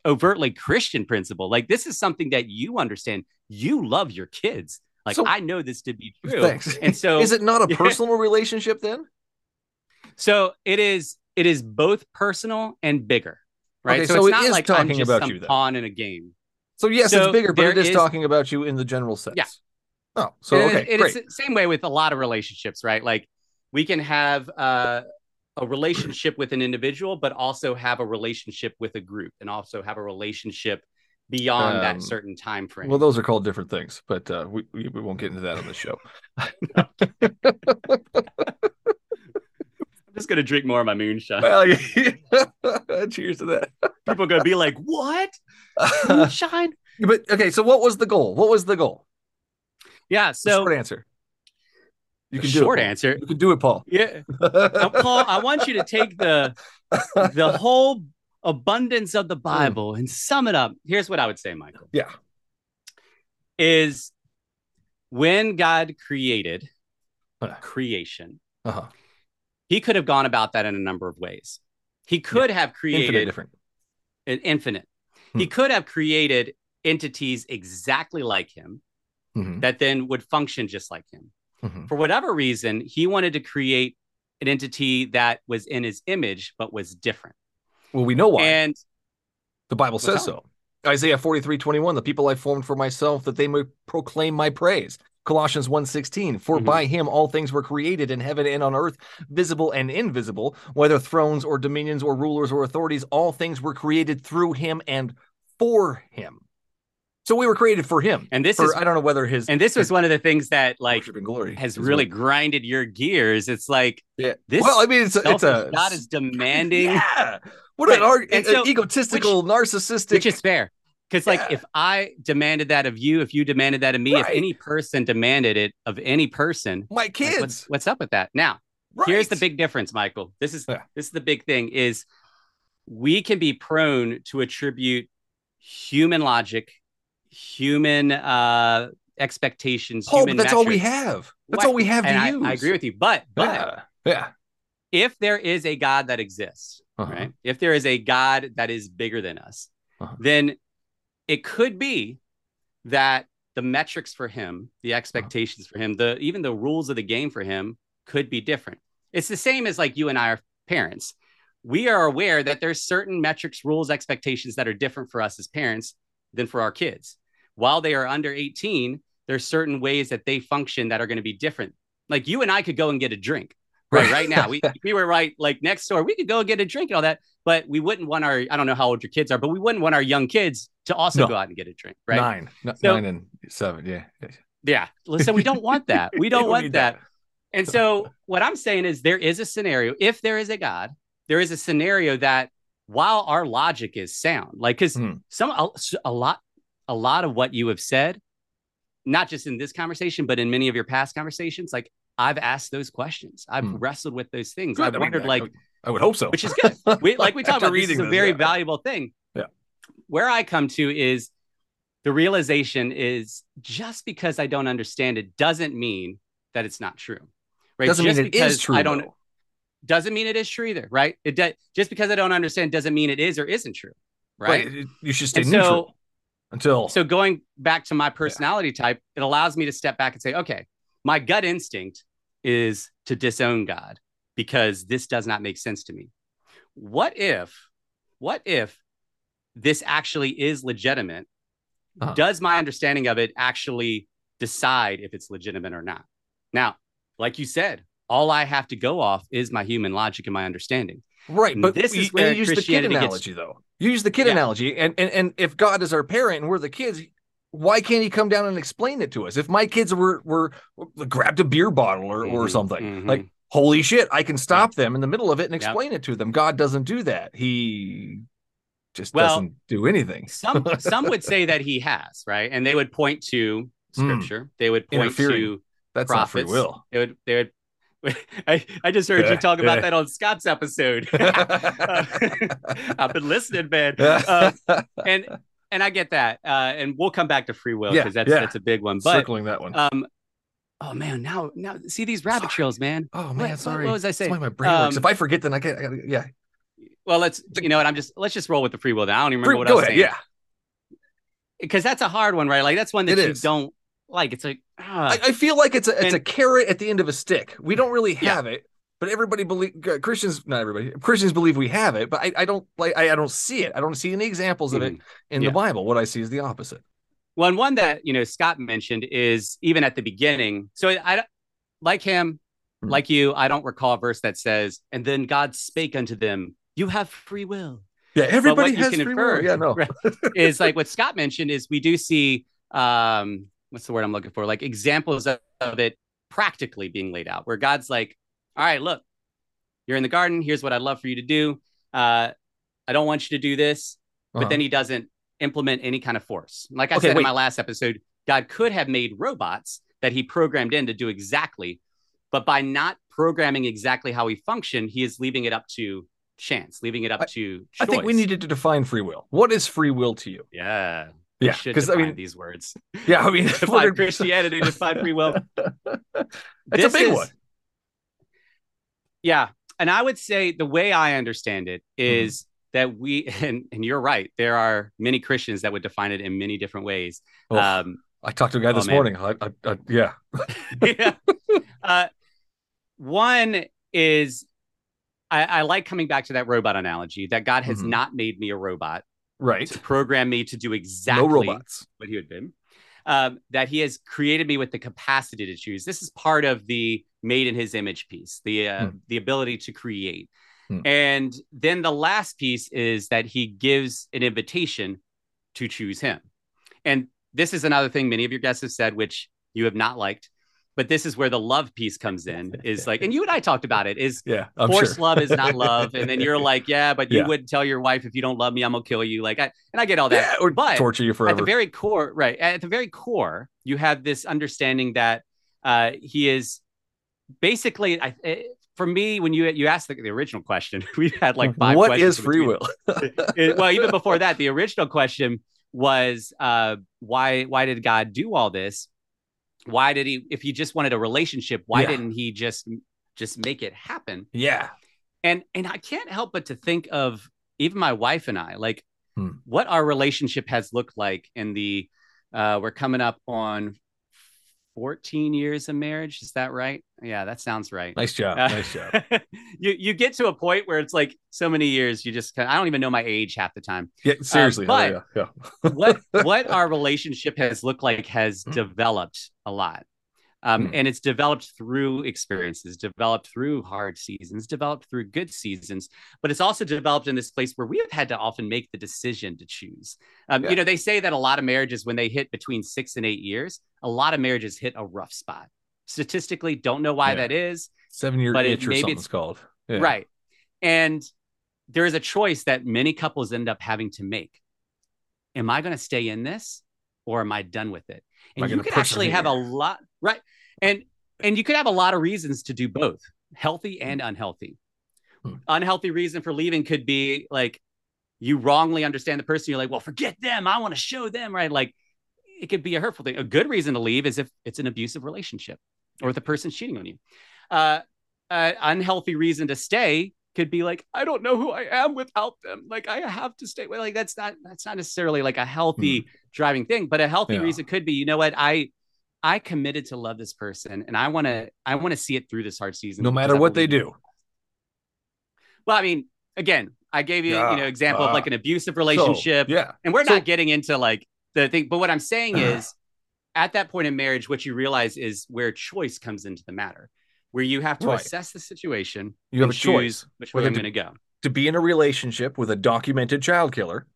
overtly Christian principle. Like this is something that you understand. You love your kids. Like So- I know this to be true. Thanks. And so is it not a personal relationship then? So it is it is both personal and bigger. Right. Okay, so, so it's it not is like I'm talking just about some you then. pawn in a game. So yes, So it's bigger, but it is, is- talking about you in the general sense. Yeah. Oh, so And okay, it- great. it's the same way with a lot of relationships, right? Like we can have uh, a relationship with an individual, but also have a relationship with a group, and also have a relationship beyond Um, that certain time frame. Well, those are called different things, but uh, we we won't get into that on the show. Just gonna drink more of my moonshine. well, yeah. cheers to that. People are gonna be like, "What moonshine?" but okay, so what was the goal? What was the goal? Yeah. So, short answer. You can do short it. Answer. You can do it, Paul. Yeah. Now, Paul, I want you to take the the whole abundance of the Bible and sum it up. Here's what I would say, Michael. Yeah. Is when God created Uh. creation, Uh-huh. He could have gone about that in a number of ways. He could have Infinite created different. an infinite. Hmm. He could have created entities exactly like him Mhm, that then would function just like him. mhm. For whatever reason, he wanted to create an entity that was in his image but was different. Well, we know why. And the Bible says so. Isaiah 43, 21, the people I formed for myself, that they may proclaim my praise. Colossians 1:16, for Mhm. by him all things were created in heaven and on earth, visible and invisible, whether thrones or dominions or rulers or authorities, all things were created through him and for him. So we were created for him. and this For, is I don't know whether his and this was his one of the things that like has really what- grinded your gears. It's like yeah. this well, I mean, it's a, it's a God is demanding, Yeah. What Right. an, arg- so- egotistical, narcissistic. which is fair. Because like if I demanded that of you, if you demanded that of me, if any person demanded it of any person, my like, kids. what's, what's up with that? Now, here's the big difference, Michael. This is Yeah. this is the big thing is we can be prone to attribute human logic, human uh expectations, Paul, human that's all we have. That's What- all we have to and I, use. I agree with you. But but yeah. Yeah. if there is a God that exists, Uh-huh. right? If there is a God that is bigger than us, Uh-huh. then it could be that the metrics for him, Uh-huh. the expectations for him, the even the rules of the game for him could be different. It's the same as like you and I are parents. We are aware that there's certain metrics, rules, expectations that are different for us as parents than for our kids. While they are under 18, there's certain ways that they function that are going to be different. Like you and I could go and get a drink right Right. now. We we were right like next door. We could go get a drink and all that, but we wouldn't want our I don't know how old your kids are, but we wouldn't want our young kids to also No. go out and get a drink, right? Nine. N- So- nine and seven. Yeah. Yeah. Listen, we don't want that. We don't, don't want that. that. And so what I'm saying is there is a scenario, if there is a God, there is a scenario that while our logic is sound, like because Hmm. some a, a lot, a lot of what you have said, not just in this conversation, but in many of your past conversations, like I've asked those questions. I've Hmm. wrestled with those things. Good. I've I mean, wondered I- like I, would hope so. which is good. We, like we talked about, this is reading a very yeah. valuable thing. Yeah. Where I come to is the realization is just because I don't understand it doesn't mean that it's not true. Right? Doesn't just mean it because is true. I don't though. doesn't mean it is true either, right? It does just because I don't understand doesn't mean it is or isn't true. Right. Right. You should stay And neutral so until. so going back to my personality type, it allows me to step back and say, okay, my gut instinct is to disown God because this does not make sense to me. What if, what if this actually is legitimate? Uh-huh. Does my understanding of it actually decide if it's legitimate or not? Now, like you said, all I have to go off is my human logic and my understanding. right. But this you, is and where you use the kid Christianity gets- analogy, though. You use the kid Yeah. analogy. And, and, and if God is our parent and we're the kids, why can't he come down and explain it to us? If my kids were, were grabbed a beer bottle or, or Mhm, something, mhm. like, holy shit, I can stop them in the middle of it and explain it to them. God doesn't do that. He just Well, doesn't do anything. some some would say that he has, right? And they would point to Hmm. scripture. They would point to That's not free prophets. will. They would they would I, I just heard Yeah, you talk about that on Scott's episode. Uh, I've been listening, man. Uh, and and I get that. Uh, and we'll come back to free will Yeah, because that's yeah. that's a big one. But Circling that one. um, oh man, now now see these rabbit Sorry. trails, man. oh man, what- sorry. what was I saying? my brain works. Um, If I forget, then I get. I gotta- yeah. Well, let's you know what I'm just let's just roll with the free will. Now I don't even Free- remember what go I was ahead. saying. Yeah. because that's a hard one, right? Like that's one that It you is. don't like. It's like ah, I, I feel like it's a it's And- a carrot at the end of a stick. We don't really Yeah. have it, but everybody believe Christians. Not everybody. Christians believe we have it, but I, I don't like. I, I don't see it. I don't see any examples of it Mhm. in Yeah. the Bible. What I see is the opposite. Well, and one that you know Scott mentioned is even at the beginning. So I like him, Hmm. like you. I don't recall a verse that says, "And then God spake unto them, You have free will." Yeah, everybody has can free infer- will. Yeah, no. Right. is like what Scott mentioned is we do see um what's the word I'm looking for? Like examples of, of it practically being laid out where God's like, all right, look, you're in the garden. Here's what I'd love for you to do. Uh, I don't want you to do this, but Uh-huh. then he doesn't implement any kind of force. Like I Okay, said wait. in my last episode, God could have made robots that he programmed in to do exactly, but by not programming exactly how he functioned, he is leaving it up to chance, leaving it up I- to I think we needed to define free will. What is free will to you? Yeah. Yeah, because I mean, these words. yeah, I mean, Define Christianity, define free will. It's This a big is- one. Yeah. And I would say the way I understand it is Mm-hmm. that we, and, and you're right, there are many Christians that would define it in many different ways. Oh, Um, I talked to a guy oh, this man. morning. I, I, I, yeah, yeah. Uh, one is I, I like coming back to that robot analogy that God has Mhm. not made me a robot right. to program me to do exactly No robots. what he had been. Um, that he has created me with the capacity to choose. This is part of the made in his image piece, the uh, Hmm. the ability to create. Hmm. And then the last piece is that he gives an invitation to choose him. And this is another thing many of your guests have said, which you have not liked. But this is where the love piece comes in. Is like, and you and I talked about it. Is Yeah, forced sure. love is not love, and then you're like, yeah, but you Yeah. wouldn't tell your wife if you don't love me, I'm gonna kill you. Like, I and I get all that. Yeah, or but torture you forever at the very core, right? At the very core, you have this understanding that uh, he is basically. I, eh, for me, when you you asked the, the original question, we had like five. what is free will? It- well, even before that, the original question was uh, why why did God do all this? Why did he? If he just wanted a relationship, why Yeah. didn't he just just make it happen? yeah, and and I can't help but to think of even my wife and I, like Hmm. what our relationship has looked like in the uh we're coming up on 14 years of marriage. Is that right? Yeah, that sounds right. nice job. Uh, nice job. you you get to a point where it's like so many years you just I don't even know my age half the time. Yeah, seriously. oh, but- yeah, yeah. What what our relationship has looked like has developed a lot. Um, Hmm. and it's developed through experiences, developed through hard seasons, developed through good seasons, but it's also developed in this place where we have had to often make the decision to choose. Um, Yeah. You know, they say that a lot of marriages, when they hit between six and eight years, a lot of marriages hit a rough spot. Statistically, don't know why Yeah. that is. Seven year but it- itch or maybe something's it's- called. Yeah. Right. And there is a choice that many couples end up having to make. Am I going to stay in this or am I done with it? And you gonna actually have a lot, right? And and you could have a lot of reasons to do both, healthy and unhealthy. Hmm. Unhealthy reason for leaving could be like you wrongly understand the person. You're like, well, forget them. I want to show them, right? Like it could be a hurtful thing. A good reason to leave is if it's an abusive relationship or the person's cheating on you. Uh, uh, unhealthy reason to stay could be like I don't know who I am without them. Like I have to stay. Well, like that's not that's not necessarily like a healthy driving thing, but a healthy Hmm. Yeah. reason could be you know what I I committed to love this person and I want to I want to see it through this hard season. No matter what they do. Well, I mean, again, I gave you Yeah. you know example of Uh, like an abusive So, relationship, yeah. and we're so- not getting into like the thing. But what I'm saying is, at that point in marriage, what you realize is where choice comes into the matter, where you have to Right. assess the situation. You have a choice which way I'm going to go. to be in a relationship with a documented child killer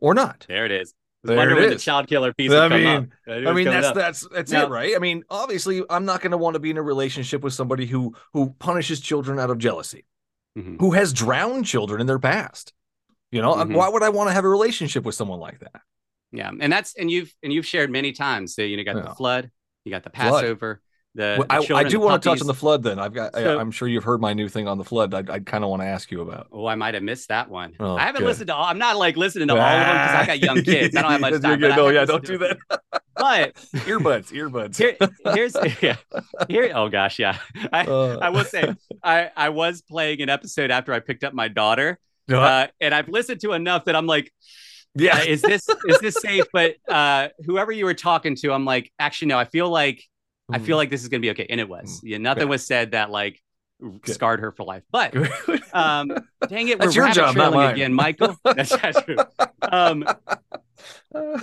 or not. There it is. I was There wondering it when the child killer piece I would come mean- up. I mean, that's up. that's that's Now- it, right? I mean, obviously, I'm not going to want to be in a relationship with somebody who who punishes children out of jealousy, Mhm. who has drowned children in their past. You know, Mhm. why would I want to have a relationship with someone like that? Yeah, and that's and you've and you've shared many times. So you know, you got Yeah. the flood, you got the Passover, The, Well, the I, I do want to touch on the flood. Then I've got. So- I, I'm sure you've heard my new thing on the flood. I, I kind of want to ask you about. Oh, I might have missed that one. Oh, I haven't good. listened to all. I'm not like listening to all of them because I got young kids. I don't have much time. good. but I No, yeah, don't do that. But earbuds, earbuds. here, here's yeah, here. Oh gosh, yeah. I, Uh, I will say, I I was playing an episode after I picked up my daughter, no, uh, and I've listened to enough that I'm like, yeah, uh, is this is this safe? But uh, whoever you were talking to, I'm like, actually, no. I feel like I feel like this is gonna be okay, and it was. Yeah, nothing Good. was said that like Good. scarred her for life. But um, dang it, we're your job, not trailing again, Michael. That's that's true. Um,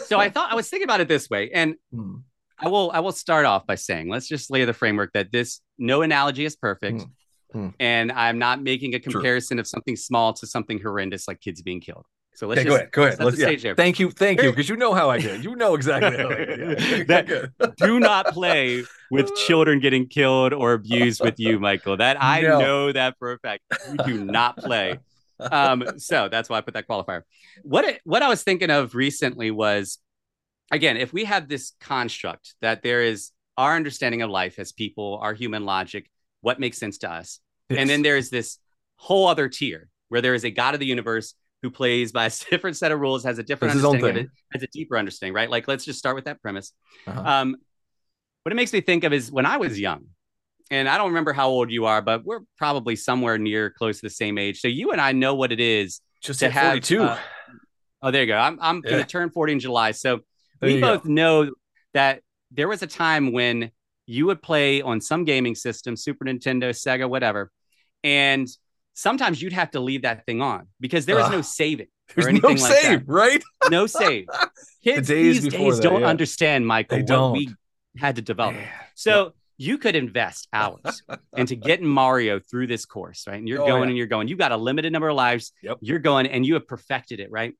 so I thought I was thinking about it this way, and Hmm. I will I will start off by saying let's just lay the framework that this no analogy is perfect. Mm. Mm. And I'm not making a True. comparison of something small to something horrendous like kids being killed. So let's Okay, just go ahead. Go ahead. Let's, yeah. there. Thank you. Thank you. Because you know how I get. You know exactly how I. Yeah. That- do not play with children getting killed or abused with you, Michael. That I No. know that for a fact. You do not play. Um, so that's why I put that qualifier. What it, what I was thinking of recently was, again, if we have this construct that there is our understanding of life as people, our human logic, what makes sense to us, and then there's this whole other tier where there is a God of the universe who plays by a different set of rules, has a different Has his own understanding of it, has a deeper understanding, right? Like, let's just start with that premise. Uh-huh. Um, what it makes me think of is when I was young, and I don't remember how old you are, but we're probably somewhere near close to the same age. So you and I know what it is. just to have, 42. uh, Oh, there you go. I'm I'm Yeah. gonna turn 40 in July. So There we you go. both know that there was a time when you would play on some gaming system, Super Nintendo, Sega, whatever, and sometimes you'd have to leave that thing on because there is no saving There's or no like save, that. right? No save. Kids days these days that, don't yeah. understand, Michael, They what don't. we had to develop. Man. So you could invest hours into getting Mario through this course, right? And you're Oh, going yeah. and you're going. You got a limited number of lives. Yep. You're going and you have perfected it, right?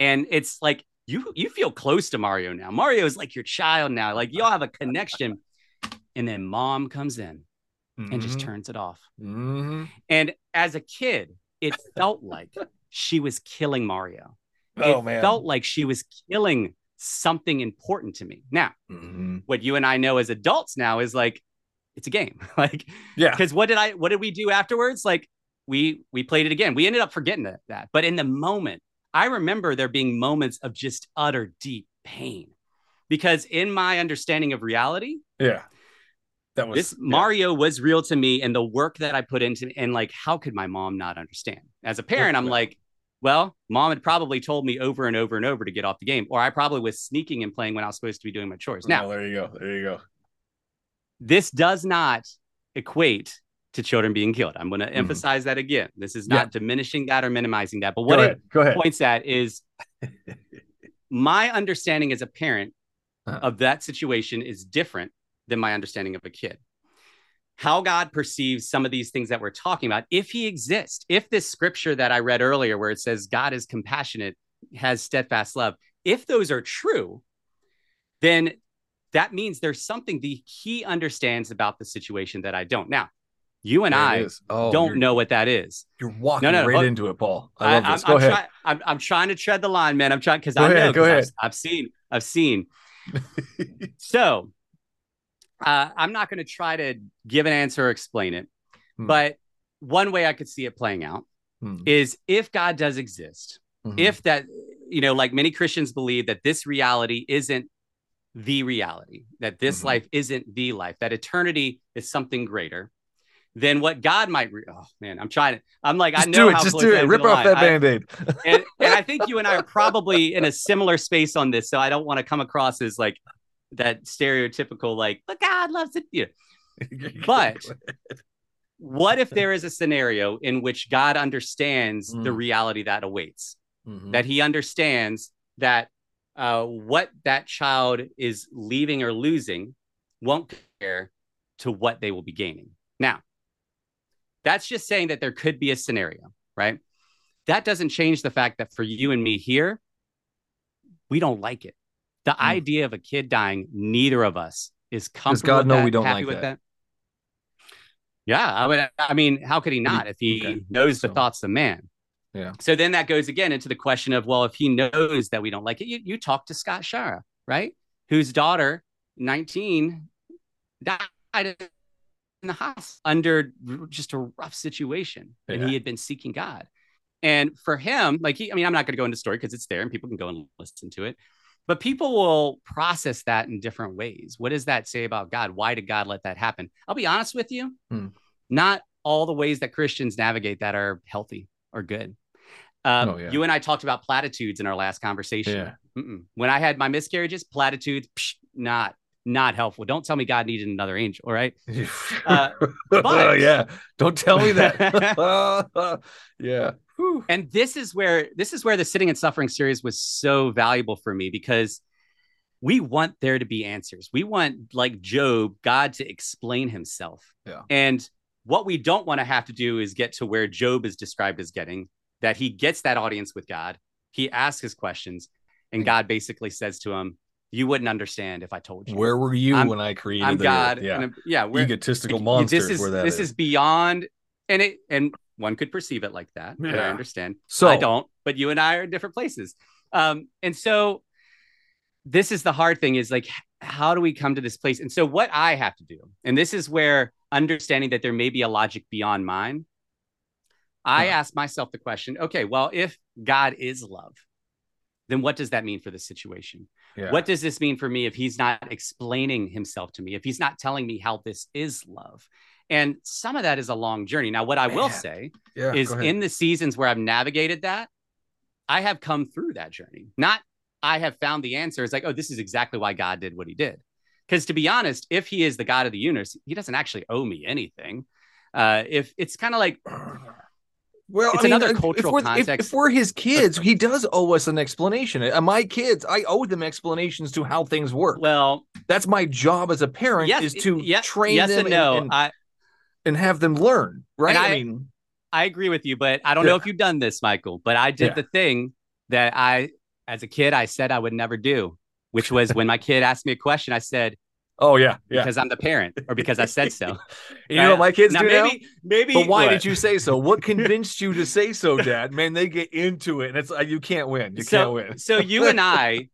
And it's like you you feel close to Mario now. Mario is like your child now. Like y'all have a connection. And then mom comes in and just Mhm. turns it off. Mhm. And as a kid, it felt like she was killing Mario. Oh it man. felt like she was killing something important to me. Now, Mhm. what you and I know as adults now is like it's a game. like Yeah. because what did I what did we do afterwards? Like we we played it again. We ended up forgetting that, that. But in the moment, I remember there being moments of just utter deep pain. Because in my understanding of reality, Yeah. That was this yeah. Mario was real to me and the work that I put into and like how could my mom not understand? As a parent, I'm like, well, mom had probably told me over and over and over to get off the game, or I probably was sneaking and playing when I was supposed to be doing my chores. Now, Oh, there you go. There you go. this does not equate to children being killed. I'm going to Mhm. emphasize that again. This is Yeah. not diminishing that or minimizing that. But what it ahead. Go ahead. points at is my understanding as a parent Uh-huh. of that situation is different than my understanding of a kid. How God perceives some of these things that we're talking about, if he exists, if this scripture that I read earlier, where it says God is compassionate, has steadfast love, if those are true, then that means there's something that he understands about the situation that I don't. Now, you and There I. Oh, don't know what that is. You're walking No, no, right hold- into it, Paul. I love I, this. Go ahead. Try, I'm, I'm trying to tread the line, man. I'm trying because I know. ahead, go 'cause I've- ahead. I've, seen. I've seen. So, uh, I'm not going to try to give an answer or explain it, Hmm. but one way I could see it playing out Hmm. is if God does exist, Mhm. if that, you know, like many Christians believe that this reality isn't the reality, that this Mhm. life isn't the life, that eternity is something greater. than what God might, re- oh man, I'm trying to, I'm like, just I know do it. Just do it. Rip off that I- band-aid. and, and I think you and I are probably in a similar space on this, so I don't want to come across as like that stereotypical like, but God loves it. Yeah. But what if there is a scenario in which God understands the Mm. reality that awaits? Mhm. That He understands that uh, what that child is leaving or losing won't compare to what they will be gaining. Now, that's just saying that there could be a scenario, right? That doesn't change the fact that for you and me here, we don't like it. The Mm. idea of a kid dying, neither of us is comfortable. Does God know that, we don't happy like with that? Yeah, I would. I mean, how could he not if he Okay. knows the So- thoughts of man? Yeah. So then that goes again into the question of, well, if he knows that we don't like it, you, you talk to Scott Shara, right? Whose daughter, 19, died. in the hospital under just a rough situation, and he had been seeking God. And for him, like he, I mean, I'm not going to go into story because it's there and people can go and listen to it. But people will process that in different ways. What does that say about God? Why did God let that happen? I'll be honest with you. Hmm. Not all the ways that Christians navigate that are healthy or good. Um, Oh, yeah. You and I talked about platitudes in our last conversation. Yeah. When I had my miscarriages, platitudes, psh, not not helpful. Don't tell me God needed another angel. right? Uh, but- yeah, don't tell me that. yeah. Whew. and this is where this is where the sitting and suffering series was so valuable for me because we want there to be answers we want like job god to explain himself Yeah. and what we don't want to have to do is get to where job is described as getting that he gets that audience with god he asks his questions and god basically says to him you wouldn't understand if i told you Where were you I'm- when I created i'm the god? Yeah. yeah Egotistical monsters. this is this is beyond and it and one could perceive it like that but i understand So I don't, but you and I are in different places. Um, and so this is the hard thing is like, how do we come to this place? And so what I have to do, and this is where understanding that there may be a logic beyond mine, I Huh. ask myself the question, okay, well, if God is love, then what does that mean for the situation? Yeah. What does this mean for me if he's not explaining himself to me, if he's not telling me how this is love? And some of that is a long journey. Now, what I will say yeah, is in the seasons where I've navigated that, I have come through that journey. Not I have found the answer. It's like, oh, this is exactly why God did what he did. Because to be honest, if he is the God of the universe, he doesn't actually owe me anything. Uh, if it's kind of like, Well, It's I mean, another if- cultural if we're, if- context. If, we're his kids, he does owe us an explanation. Uh, My kids, I owe them explanations to how things work. well, That's my job as a parent yes, is to yeah, train yes them and no. and, I, and have them learn. Right? I, I- mean, I agree with you, but I don't know if you've done this, Michael. But I did Yeah. the thing that I, as a kid, I said I would never do, which was when my kid asked me a question, I said, oh yeah, yeah. because I'm the parent or because I said so. You know what my kids now, do now? maybe, maybe. But why what? did you say so? What convinced you to say so, Dad? Man, they get into it, and it's like you can't win. You so, can't win. so you and I,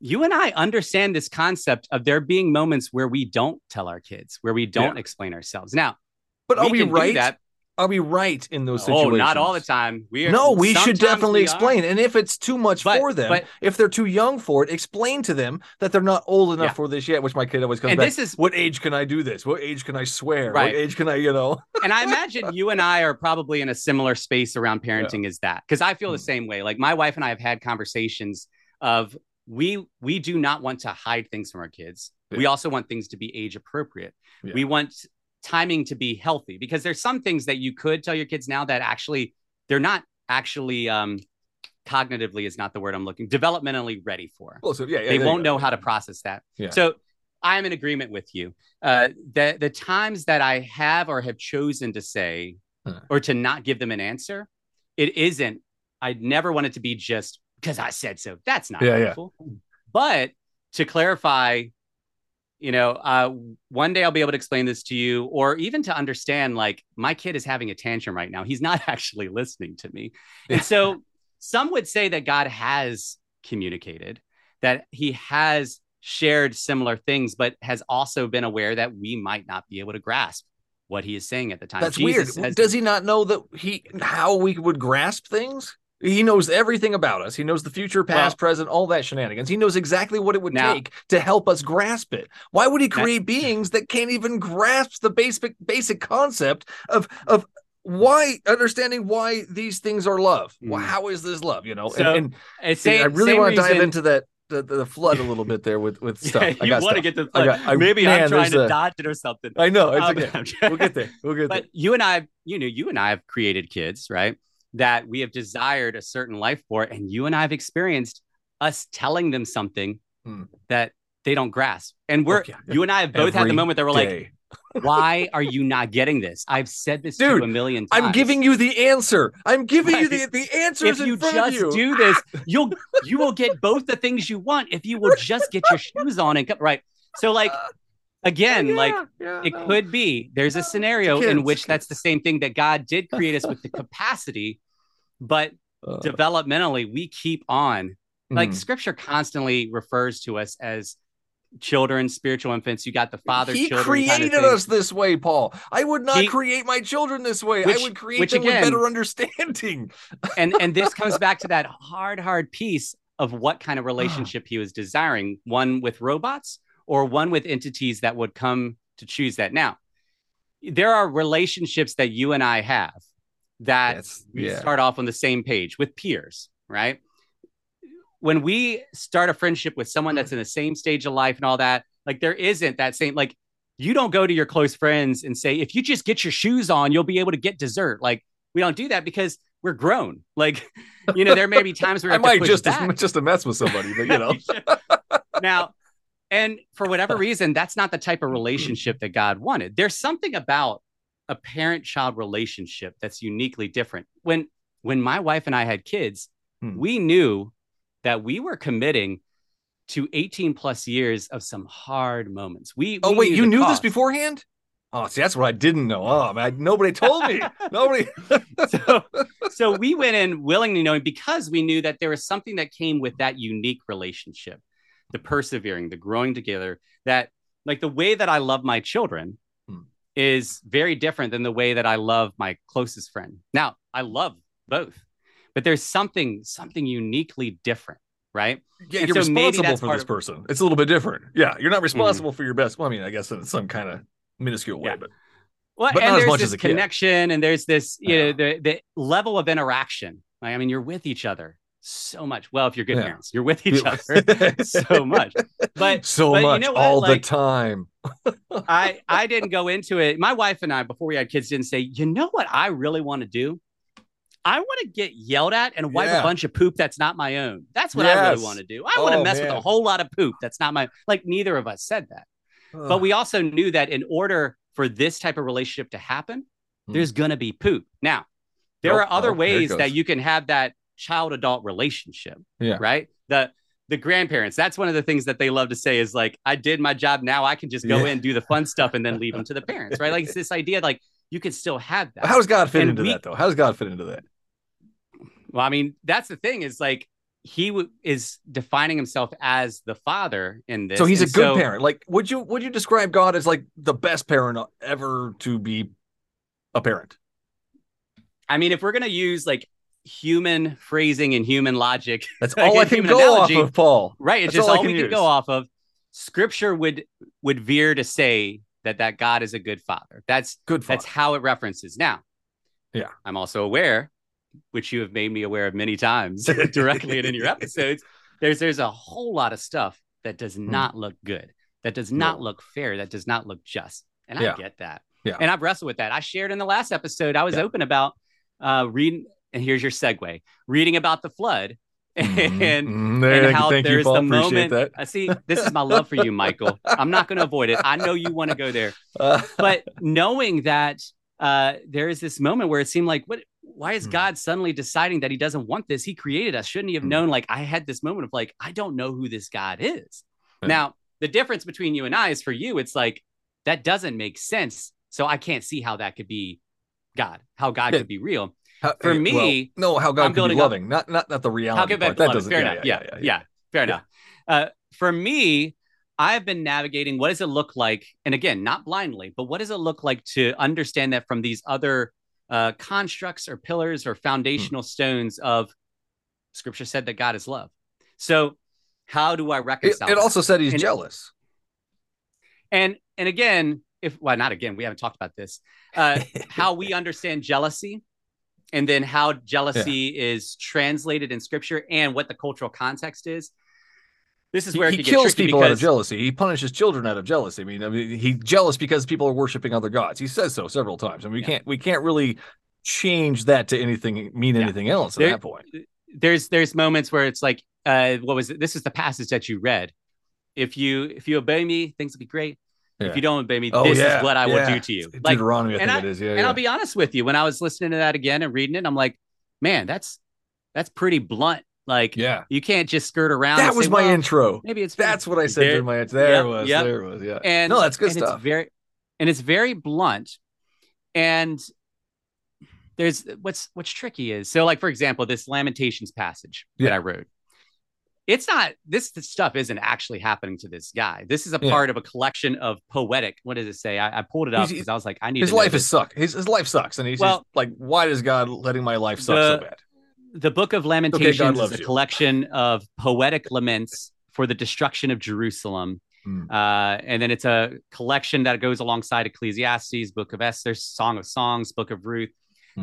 you and I understand this concept of there being moments where we don't tell our kids, where we don't Yeah. explain ourselves. Now, But are we, do right? Are we right in those situations? Oh, not all the time. We are, No, we should definitely we explain. And if it's too much But- for them, but- if they're too young for it, explain to them that they're not old enough Yeah. for this yet. Which my kid always comes And back. this is, what age can I do this? What age can I swear? Right. What age can I, you know? and I imagine you and I are probably in a similar space around parenting as that because I feel the Hmm. same way. Like my wife and I have had conversations of we we do not want to hide things from our kids. We also want things to be age appropriate. Yeah. We want timing to be healthy because there's some things that you could tell your kids now that actually they're not actually um cognitively is not the word I'm looking developmentally ready for Well, so yeah, yeah they won't know how to process that. Yeah. So I'm in agreement with you. Uh, the the times that I have or have chosen to say Huh. or to not give them an answer, it isn't. I never want it to be just because I said so. That's not Yeah, yeah. helpful. But to clarify, you know, uh, one day I'll be able to explain this to you, or even to understand, like my kid is having a tantrum right now. He's not actually listening to me, and so some would say that God has communicated, that He has shared similar things, but has also been aware that we might not be able to grasp what He is saying at the time. That's Jesus weird. has- Does he not know that he how we would grasp things? He knows everything about us. He knows the future, past, Well- present, all that shenanigans. He knows exactly what it would Now- take to help us grasp it. Why would he That- create beings that can't even grasp the basic basic concept of of why understanding why these things are love? Well, Mm. how is this love? You know, So, and, and same- I really want to dive into that the, the flood a little bit there with with stuff. Yeah, I you got want to stuff. get the I got- I- maybe man, I'm trying to a- dodge it or something. I know it's Um, okay. We'll get there. We'll get there. but you and I, you know, you and I have created kids, right? That we have desired a certain life for, and you and I have experienced us telling them something Hmm. that they don't grasp. And we're Okay. you and I have both had the moment that we're like, why are you not getting this? I've said this to Dude, you a million times. I'm giving you the answer. I'm giving you the, Right. the answers if in you front just of you. do this, you'll you will get both the things you want if you will just get your shoes on and come right. So like again, like Yeah, it no. could be there's a scenario in which that's the same thing that God did create us with the capacity, but Uh, developmentally we keep on. Like mm, scripture constantly refers to us as children, spiritual infants. You got the father he children. created kind of us this way, Paul. I would not He- create my children this way. Which- I would create which them again- with better understanding. and and this comes back to that hard hard piece of what kind of relationship he was desiring one with robots or one with entities that would come to choose that now there are relationships that you and i have that That's- we yeah. start off on the same page with peers right when we start a friendship with someone that's in the same stage of life and all that like there isn't that same like you don't go to your close friends and say if you just get your shoes on you'll be able to get dessert like we don't do that because we're grown like you know there may be times where I might just back. just to mess with somebody, but you know. now and for whatever reason that's not the type of relationship that god wanted there's something about a parent child relationship that's uniquely different when when my wife and i had kids Hmm. we knew that we were committing to 18 plus years of some hard moments we oh we wait, you the knew this beforehand? Oh, see, that's what I didn't know. Oh man, nobody told me. nobody. so, so we went in willingly knowing because we knew that there was something that came with that unique relationship, the persevering, the growing together. That like the way that I love my children. Is very different than the way that I love my closest friend. Now, I love both, but there's something something uniquely different, right? Yeah, And you're so responsible for this of- Mm-hmm. person. It's a little bit different. Yeah, you're not responsible for your best. Well, I mean, I guess in some kind of minuscule way, Yeah. but Well, But and not as there's much this as a kid. connection, and there's this, you know, the the level of interaction. Like, I mean, you're with each other so much. Well, if you're good Yeah. parents, you're with each other so much. But so but you much know what? all the time. I I didn't go into it. My wife and I, before we had kids, didn't say, you know what I really want to do? I want to get yelled at and wipe Yeah. a bunch of poop that's not my own. That's what I really want to do. I want to Oh, mess with a whole lot of poop that's not my like neither of us said that. But we also knew that in order for this type of relationship to happen, Hmm. there's going to be poop. Now, there Oh, are other oh, ways that you can have that child adult relationship. Yeah. Right. The the grandparents. That's one of the things that they love to say is like, I did my job. Now I can just go Yeah. in, do the fun stuff, and then leave them to the parents. Right. Like it's this idea like you can still have that. How does God fit And into we- that though? How does God fit into that? Well, I mean, that's the thing is like he w- is defining himself as the father in this. So he's a good so- parent. Like, would you would you describe God as like the best parent ever to be a parent? I mean, if we're gonna use like human phrasing and human logic, That's all I can go analogy. off of, Paul. right? It's That's just all all, can we use. can go off of. Scripture would would veer to say that that God is a good father. That's Good that's how it references. Now, Yeah. I'm also aware, which you have made me aware of many times directly and in your episodes. There's there's a whole lot of stuff that does not look good, that does not Hmm. No. look fair, that does not look just, and Yeah. I get that. Yeah. And I've wrestled with that. I shared in the last episode. I was Yeah. open about uh, reading, and here's your segue: reading about the flood. Mhm. And Mhm. And how thank there's Paul. the moment. that. I see. This is my love for you, Michael. I'm not going to avoid it. I know you want to go there, Uh, but knowing that uh, there is this moment where it seemed like, what? Why is Hmm. God suddenly deciding that He doesn't want this? He created us. Shouldn't He have Hmm. known? Like I had this moment of like, I don't know who this God is. Yeah. Now the difference between you and I is for you, it's like that doesn't make sense. So I can't see how that could be God, how God Yeah. could be real. How- For eh, me, well, no, how God I'm could be up- loving, not not not the reality How could part. that doesn't. Fair yeah, enough. yeah, Yeah, yeah, yeah, fair enough. Uh, for me, I've been navigating what does it look like, and again, not blindly, but what does it look like to understand that from these other uh, constructs or pillars or foundational Hmm. stones of Scripture said that God is love. So, how do I It, reconcile? it that? also said he's And- jealous. and and again, if well, not again, we haven't talked about this. Uh, how we understand jealousy, and then how jealousy is translated in Scripture, and what the cultural context is. This is where it he kills people out of jealousy. He punishes children out of jealousy. I mean, I mean, he's jealous because people are worshiping other gods. He says so several times. I mean, we Yeah. can't we can't really change that to anything mean Yeah. anything else at There- that point. there's there's moments where it's like, uh, what was it? This is the passage that you read. If you if you obey me, things will be great. Yeah. If you don't obey me, Oh, this yeah, is what I will do to you. Like, Deuteronomy, I and think I- it is. Yeah, and. I'll be honest with you, when I was listening to that again and reading it, I'm like, man, that's that's pretty blunt. Like, yeah. you can't just skirt around. That was say, my well, intro. Maybe it's That's what I said There- during my intro. There yep, it was. yep. There it was. Yeah. and no, that's good and stuff. It's very and it's very blunt. And there's what's what's tricky is so like for example, this Lamentations passage Yeah. that I wrote. It's not this, stuff isn't actually happening to this guy. This is a Yeah. part of a collection of poetic. What does it say? I, I pulled it up because I was like, I need His to life this. is suck. His, his life sucks, and he's Well- just like, why is God letting my life suck so bad? the book of lamentations loves is a you. collection of poetic laments for the destruction of jerusalem Hmm. uh, and then it's a collection that goes alongside ecclesiastes book of esther song of songs book of ruth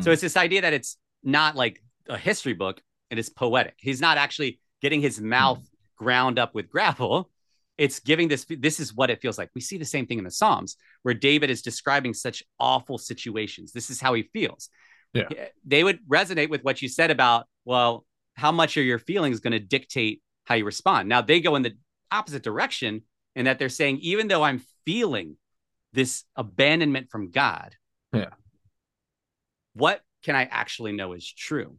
so Hmm. it's this idea that it's not like a history book it is poetic he's not actually getting his hmm. mouth ground up with gravel it's giving this this is what it feels like we see the same thing in the psalms where david is describing such awful situations this is how he feels Yeah. they would resonate with what you said about well how much are your feelings going to dictate how you respond now they go in the opposite direction in that they're saying even though i'm feeling this abandonment from god Yeah. what can i actually know is true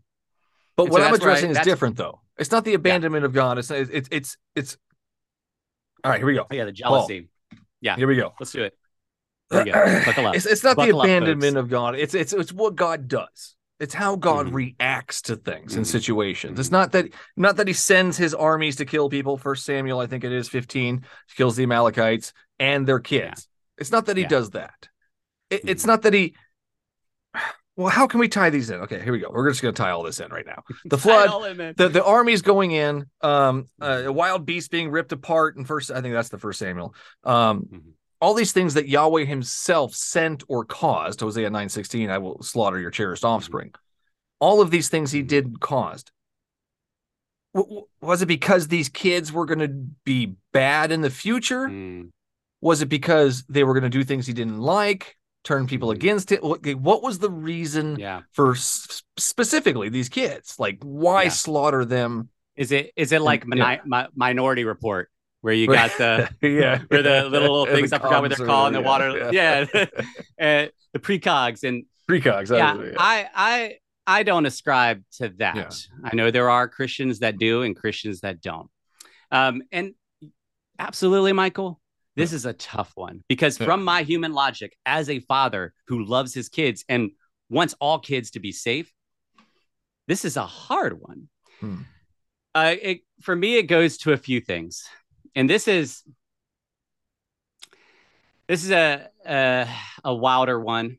But And what so I'm that's where I- addressing is different, though. It's not the abandonment of God. It's it's it's it's. All right, here we go. oh, yeah the jealousy Yeah. Here we go. let's do it there we go buckle up It's it's not the Buckle up, abandonment folks. of God. It's it's it's what God does. It's how God Mhm. reacts to things and Mhm. situations. It's not that not that he sends his armies to kill people. First Samuel, I think it is 15, kills the Amalekites and their kids. It's not that he Yeah. does that. It, It's Mhm. not that he well, how can we tie these in? Okay, here we go. We're just gonna tie all this in right now. The flood, in, the the army's going in um uh, a wild beast being ripped apart and first i think that's the first samuel um Mhm. all these things that yahweh himself sent or caused hosea 916 i will slaughter your cherished offspring all of these things he Mhm. did caused W- w- was it because these kids were going to be bad in the future Mm. was it because they were going to do things he didn't like turn people Mhm. against it what was the reason yeah for specifically these kids like why Yeah. slaughter them Is it is it like yeah. mini- mi- Minority Report where you got the yeah where the little And things I forgot what they're called in the water yeah, uh, the precogs and precogs yeah, I I I don't ascribe to that. Yeah. I know there are Christians that do and Christians that don't. Um, and absolutely, Michael, this is a tough one because from my human logic, as a father who loves his kids and wants all kids to be safe, this is a hard one. Hmm. Uh, it, for me, it goes to a few things, and this is this is a a, a wilder one.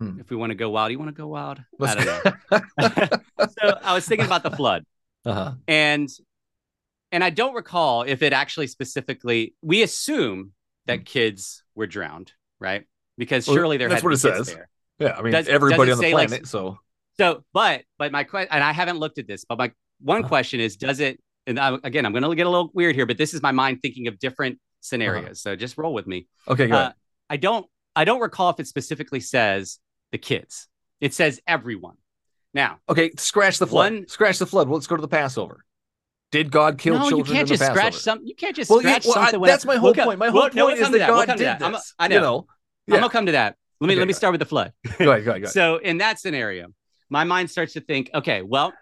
Hmm. If we want to go wild, you want to go wild? Let's- I don't know. so I was thinking about the flood, uh-huh. and and I don't recall if it actually specifically. We assume that kids were drowned, right? Because Well, surely there that's had to what be it says. there. Yeah, I mean Does- everybody does on the say, like, planet. so So, but but my question, and I haven't looked at this, but my one Uh-huh. question is, does it? And I, again, I'm going to get a little weird here, but this is my mind thinking of different scenarios. Uh-huh. So just roll with me. okay, Uh. I don't I don't recall if it specifically says the kids. It says everyone. Now, Okay, scratch the flood. one- Scratch the flood. Well, let's go to the Passover. Did God kill no, you can't just scratch Passover? some. You can't just Well, yeah, scratch well, I- that's my whole We'll point. My whole we'll- no, point we'll is that We'll God did that. I'm- this. I know. You know. I'm gonna come to that. Let me Okay, let me start with the flood. Go ahead. Go ahead. Go ahead. So in that scenario, my mind starts to think, okay, well,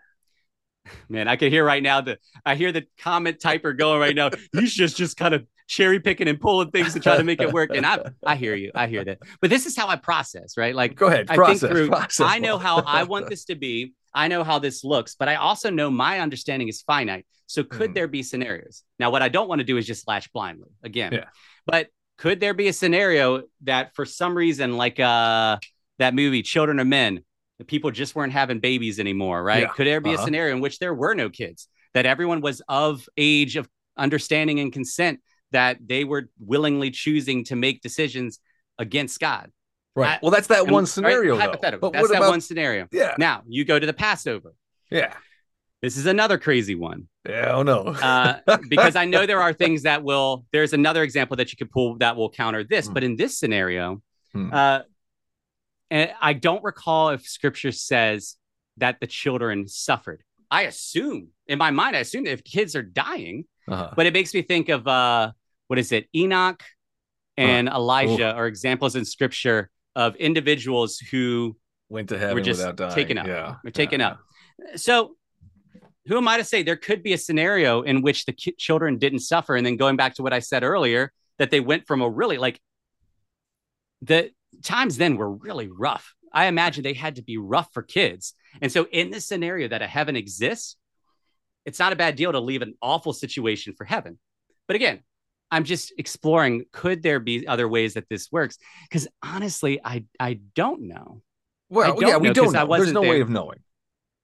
man, I can hear right now the I hear the comment typer going right now. He's just just kind of cherry picking and pulling things to try to make it work. And I I hear you, I hear that. But this is how I process, right? Like go ahead. I Process. think through. process. I know how I want this to be. I know how this looks, but I also know my understanding is finite. So could Mhm. there be scenarios? Now, what I don't want to do is just latch blindly again. Yeah. But could there be a scenario that for some reason, like uh that movie, Children of Men, the people just weren't having babies anymore, right? Yeah. Could there be Uh-huh. a scenario in which there were no kids, that everyone was of age of understanding and consent, that they were willingly choosing to make decisions against God? Right. I- well, that's that And- one scenario. though. Hypothetical. But That's what that about? one scenario. Yeah. Now you go to the Passover. Yeah. This is another crazy one Yeah. Oh no. uh, because I know there are things that will. There's another example that you could pull that will counter this, Hmm. but in this scenario, Hmm. uh, and I don't recall if Scripture says that the children suffered. I assume in my mind, I assume that if kids are dying, Uh-huh. but it makes me think of uh, what is it? Enoch uh, and Elijah are examples in Scripture of individuals who Went to heaven were just without dying. taken up. Yeah. We're taken yeah. up. So, who am I to say there could be a scenario in which the ki- children didn't suffer? And then going back to what I said earlier, that they went from a really like the times then were really rough. I imagine they had to be rough for kids. And so, in this scenario that a heaven exists, it's not a bad deal to leave an awful situation for heaven. But again, I'm just exploring could there be other ways that this works? Because honestly, I I don't know. Well, don't yeah, we know, don't know. There's no way there. Mm-hmm. of knowing.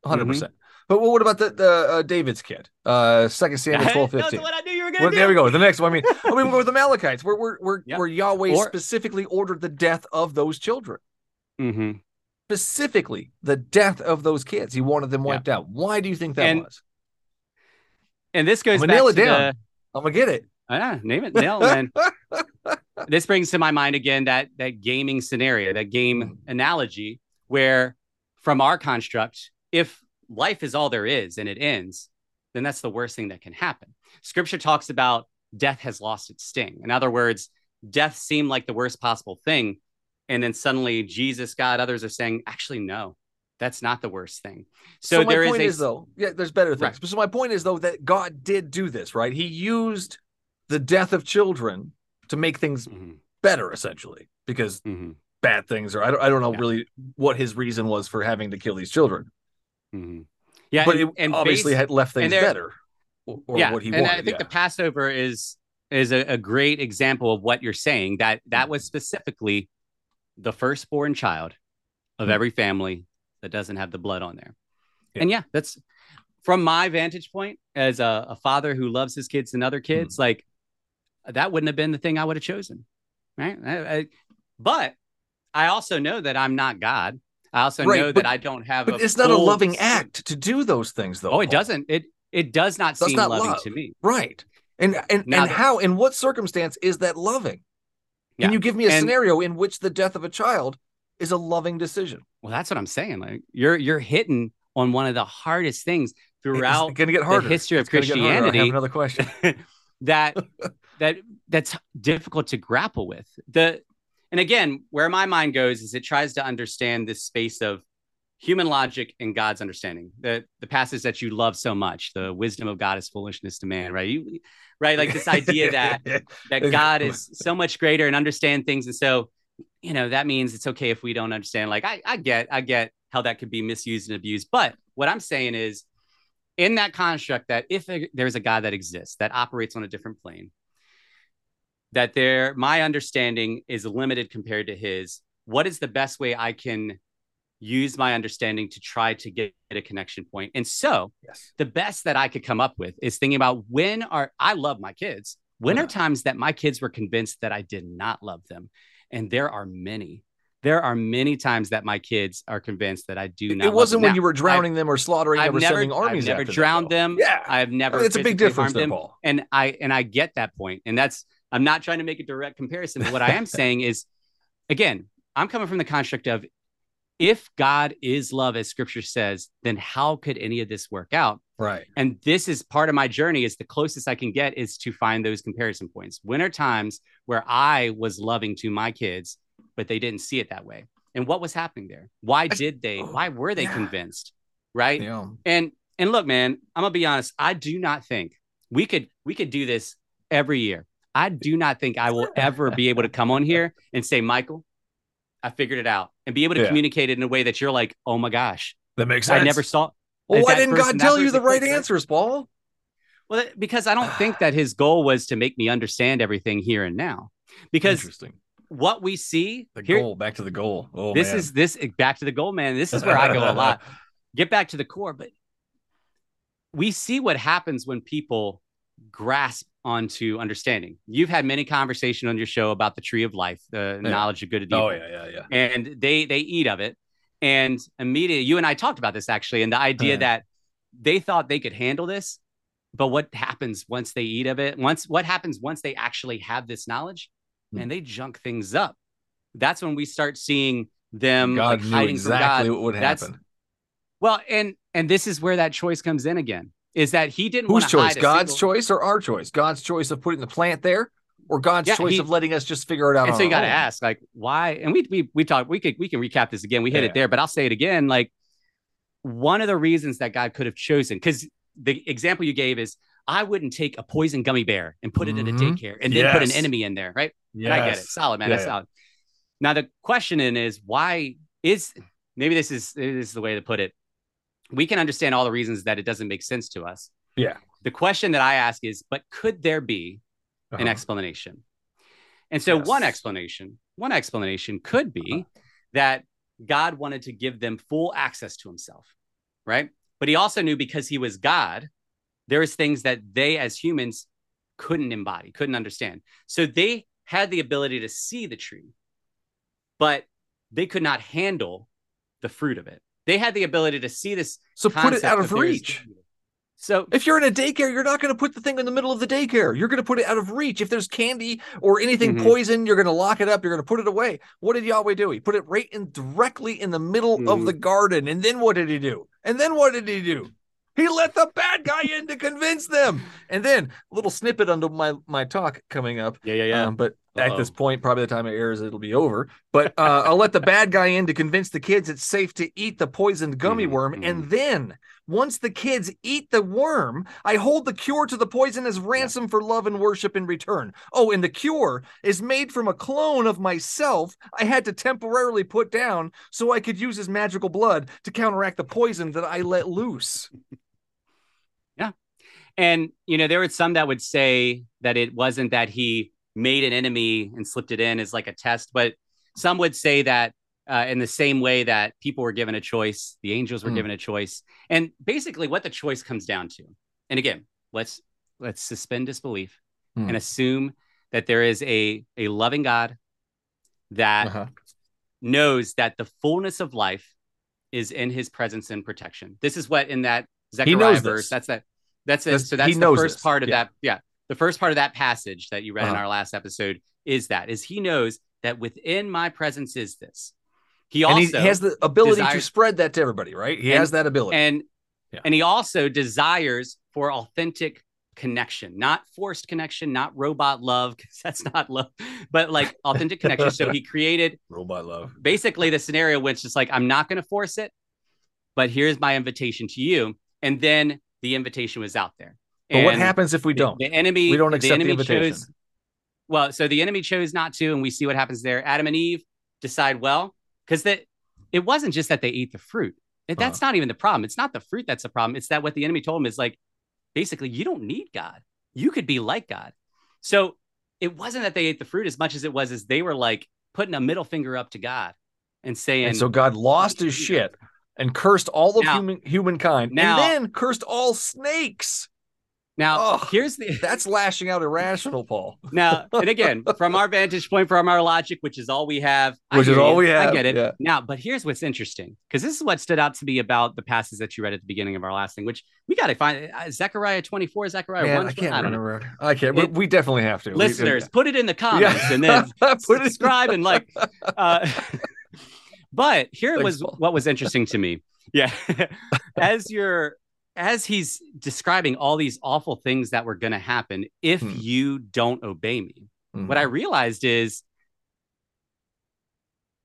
100 percent. But what about the the uh, David's kid? Uh, Second Samuel twelve That's what I knew you were gonna Well, do. there we go. The next one. I mean, I mean, go with the Amalekites, where where where, Yep. where Yahweh Or- specifically ordered the death of those children. hmm Specifically, the death of those kids. He wanted them Yeah. wiped out. Why do you think that And was? And this goes I'm gonna nail it to down. the I'm gonna get it. Ah, name it, nail it, man. this brings to my mind again that that gaming scenario, that game analogy, where from our construct, if life is all there is and it ends, then that's the worst thing that can happen. Scripture talks about death has lost its sting. In other words, death seemed like the worst possible thing. And then suddenly Jesus, God, others are saying, actually, no, that's not the worst thing. So, my there is point a is though, yeah, there's better things. Right. But so my point is though that God did do this, right? He used the death of children to make things Mhm, better, essentially, because mhm, bad things or I don't, I don't know Yeah. really what his reason was for having to kill these children. mhm. yeah, but and, it and obviously based- had left things better. Or, or yeah, what he and wanted. I think yeah. the Passover is is a, a great example of what you're saying. That that was specifically the firstborn child of Mhm. every family that doesn't have the blood on there. Yeah. And yeah, that's from my vantage point as a, a father who loves his kids and other kids. Mm-hmm. Like that wouldn't have been the thing I would have chosen, right? I- I- but I also know that I'm not God. I also Right, know but- that I don't have. But a it's not a loving act to do those things, though. Oh, it doesn't. It it does not That's seem not loving love. to me. Right. And and Now and the- how in what circumstance is that loving? Yeah. Can you give me a And- scenario in which the death of a child is a loving decision? Well, that's what I'm saying. Like you're you're hitting on one of the hardest things throughout to get harder. history of It's gonna get. I have Christianity. another question. that that that's difficult to grapple with. The and again, where my mind goes is it tries to understand this space of human logic and God's understanding. The the passage that you love so much, the wisdom of God is foolishness to man, right? You right like this idea that that God is so much greater and understand things. And so, you know, that means it's okay if we don't understand. Like I, I get, I get how that could be misused and abused. But what I'm saying is in that construct that if there's a God that exists that operates on a different plane, that there my understanding is limited compared to his, what is the best way I can use my understanding to try to get a connection point? And so yes. the best that I could come up with is thinking about when are I love my kids. When Yeah. are times that my kids were convinced that I did not love them? And there are many. There are many times that my kids are convinced that I do not. It wasn't when Now, you were drowning them or slaughtering I've them or never, sending armies I've never drowned them. them. Yeah. I've never. I mean, it's a big difference there. Paul. And I and I get that point, and that's I'm not trying to make a direct comparison, but what I am saying is, again, I'm coming from the construct of if God is love, as Scripture says, then how could any of this work out? Right. And this is part of my journey. Is the closest I can get is to find those comparison points. When are times where I was loving to my kids, but they didn't see it that way? And what was happening there? Why did they? Why were they Yeah. convinced? Right? Yeah. And and look, man, I'm gonna be honest. I do not think we could we could do this every year. I do not think I will ever be able to come on here and say, Michael, I figured it out, and be able to Yeah. communicate it in a way that you're like, oh my gosh, That makes sense. I never saw. Well, why didn't person- God tell you the right answers, Paul? Well, because I don't think that his goal was to make me understand everything here and now. Because Interesting. what we see The here, goal. Back to the goal. Oh, this man. is this eh, back to the goal, man. This is where I go a lot. Get back to the core, but we see what happens when people grasp onto understanding. You've had many conversations on your show about the tree of life, the Yeah. knowledge of good and evil. Oh yeah, yeah, yeah. and they they eat of it and immediately you and i talked about this actually and the idea Yeah. that they thought they could handle this but what happens once they eat of it once what happens once they actually have this knowledge Hmm. and they junk things up that's when we start seeing them God like hiding exactly from what would God. That's- well and and this is where that choice comes in again is that he didn't Whose choice? hide God's single- choice or our choice? God's choice of putting the plant there, or God's Yeah, choice he- of letting us just figure it out. and so you got to ask like why and we we we talk we could we can recap this again we hit Yeah. it there but i'll say it again like one of the reasons that god could have chosen because the example you gave is i wouldn't take a poison gummy bear and put it in a Mhm. daycare and then put an enemy in there right Yes. and i get it solid man Yeah, that's yeah. solid now the question then is why is maybe this is this is the way to put it we can understand all the reasons that it doesn't make sense to us Yeah. The question that I ask is, but could there be an Uh-huh. explanation? And so one explanation, one explanation could be that God wanted to give them full access to himself, right? But he also knew because he was God, there was things that they as humans couldn't embody, couldn't understand. So they had the ability to see the tree, but they could not handle the fruit of it. They had the ability to see this. So put it out of reach. So If you're in a daycare, you're not going to put the thing in the middle of the daycare. You're going to put it out of reach. If there's candy or anything Mhm. poison, you're going to lock it up. You're going to put it away. What did Yahweh do? He put it right in directly in the middle of Mhm. the garden. And then what did he do? And then what did he do? He let the bad guy in to convince them. And then a little snippet under my my talk coming up. yeah, yeah, yeah. Um, but at this point, probably the time it airs, it'll be over. But uh, I'll let the bad guy in to convince the kids it's safe to eat the poisoned gummy Mhm, worm. And then, once the kids eat the worm, I hold the cure to the poison as ransom for love and worship in return. Oh, and the cure is made from a clone of myself I had to temporarily put down so I could use his magical blood to counteract the poison that I let loose. And you know, there were some that would say that it wasn't that he made an enemy and slipped it in as like a test, but some would say that uh, in the same way that people were given a choice, the angels were Hmm. given a choice, and basically what the choice comes down to. And again, let's let's suspend disbelief Hmm. and assume that there is a a loving God that Uh-huh. knows that the fullness of life is in His presence and protection. This is what in that Zechariah verse. this. That's that. That's it. So that's the first this. part of Yeah. that. Yeah, the first part of that passage that you read in Uh-huh. our last episode is that is He knows that within my presence is this. He also he has the ability to spread that to everybody, right? He And- has that ability. and Yeah. and he also desires for authentic connection not forced connection not robot love because that's not love but like authentic connection so he created Robot love. basically the scenario which is like i'm not going to force it but here's my invitation to you and then the invitation was out there. But what happens if we don't? the, enemy We don't accept the enemy invitation. chose well so the enemy chose not to and we see what happens there. Adam and eve decide well because that it wasn't just that they ate the fruit. And Uh-huh. that's not even the problem. It's not the fruit that's the problem. It's that what the enemy told them is like basically you don't need god. You could be like god. So it wasn't that they ate the fruit as much as it was as they were like putting a middle finger up to god and saying And so God lost his shit and cursed all of Now- human humankind, now- and then cursed all snakes. now here's the That's lashing out irrational, Paul. now and again from our vantage point from our logic which is all we have I Which is all we i get it yeah. now but here's what's interesting because this is what stood out to me about the passages that you read at the beginning of our last thing which we got to find uh, zechariah 24 zechariah Man, 1 I can't don't know. I can't. we- It- we definitely have to. We- listeners put it in the comments and then put it subscribe and like uh but here Thanks, was Paul. what was interesting to me yeah as you're as he's describing all these awful things that were going to happen if Hmm. you don't obey me Mhm. what I realized is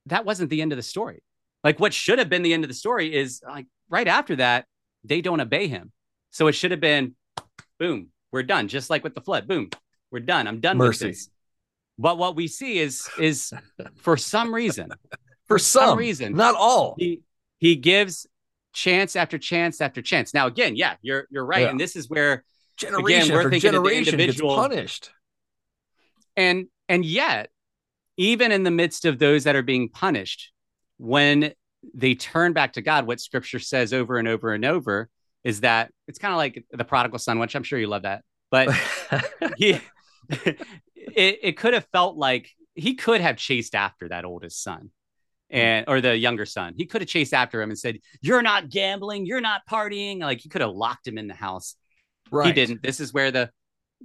that wasn't the end of the story. Like what should have been the end of the story is like right after that, they don't obey him. So it should have been boom, we're done. Just like with the flood, boom, we're done. I'm done Mercy. with this. But what we see is is for some reason, for some, some reason. not all. he he gives chance after chance after chance. Now again, yeah, you're you're right. Yeah. And this is where Generation we're after thinking of the generation gets punished. and and yet even in the midst of those that are being punished when they turn back to god what scripture says over and over and over is that it's kind of like the prodigal son which i'm sure you love that but he it, it could have felt like he could have chased after that oldest son Mm. and or the younger son he could have chased after him and said you're not gambling you're not partying like he could have locked him in the house right. he didn't. This is where the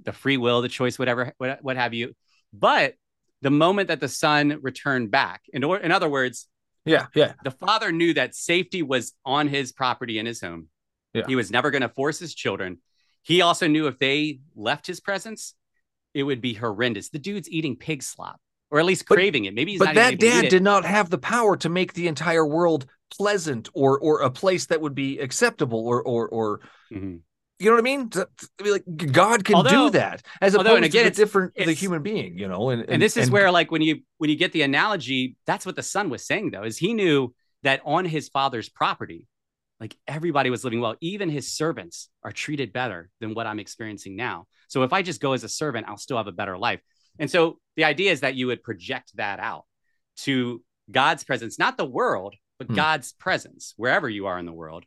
the free will, the choice, whatever, what, what have you. But the moment that the son returned back, in or, in other words, Yeah, yeah. the father knew that safety was on his property in his home. Yeah. He was never going to force his children. He also knew if they left his presence, it would be horrendous. The dude's eating pig slop, or at least But- craving it. Maybe he's But that even able to dad did not have the power to make the entire world pleasant or or a place that would be acceptable or or or Mhm. you know what I mean? To- to Like God can Although- do that as although, opposed and again, to the it's- different the human being, you know. And, and this is where like when you when you get the analogy that's what the son was saying though is he knew that on his father's property like everybody was living well. Even his servants are treated better than what I'm experiencing now. So if I just go as a servant, I'll still have a better life. And so the idea is that you would project that out to God's presence, not the world, but Hmm. God's presence wherever you are in the world.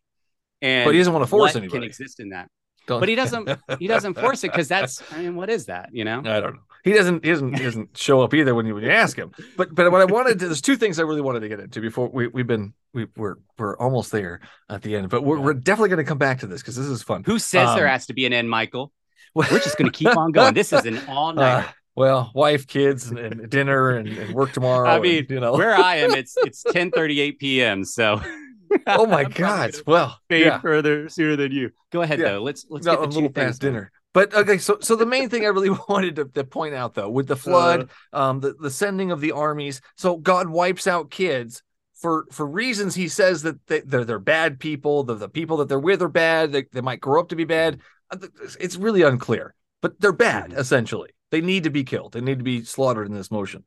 And But he doesn't want to force anybody. can exist in that. Don't- But he doesn't he doesn't force it because that's I mean, what is that? You know? I don't know. He doesn't. He doesn't. He doesn't show up either when you when you ask him. But but what I wanted to, there's two things I really wanted to get into before we we've been we we're we're almost there at the end. But we're we're definitely going to come back to this because this is fun. Who says there Um, has to be an end, Michael? We're just gonna keep on going. This is an all Uh, night. Well, wife, kids, and, and dinner, and, and work tomorrow. I and, mean, you know. Where I am, it's it's 10 p.m. So oh my God! Well, yeah. further sooner than you. Go ahead Yeah. though. Let's let's No, get a little past done. dinner. But okay, so so the main thing I really wanted to, to point out though, with the flood, Uh. um, the, the sending of the armies, so God wipes out kids for for reasons he says that they, they're they're bad people, the, the people that they're with are bad, they, they might grow up to be bad. Uh, It's really unclear, but they're bad Mhm. essentially. They need to be killed. They need to be slaughtered in this motion.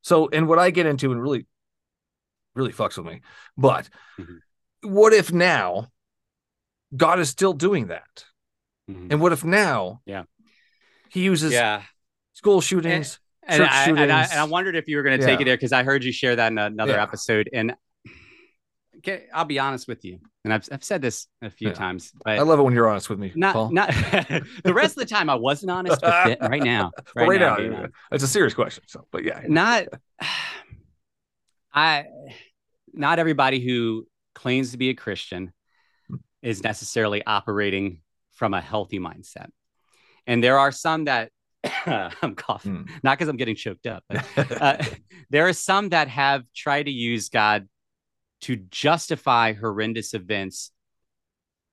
So, and what I get into and really, really fucks with me, but Mhm. what if now God is still doing that? Mhm. And what if now? Yeah. He uses Yeah. school shootings. And church I, and, I, and I wondered if you were going to take it there because I heard you share that in another Yeah. episode. And okay, I'll be honest with you, and I've, I've said this a few Yeah. times, I love it when you're honest with me, not Paul. not the rest of the time I wasn't honest, but right now, Well, right now, yeah, it's a serious question. So, but yeah, not I not everybody who claims to be a Christian is necessarily operating from a healthy mindset. And there are some that I'm coughing, Hmm. not because I'm getting choked up, but uh, there are some that have tried to use God to justify horrendous events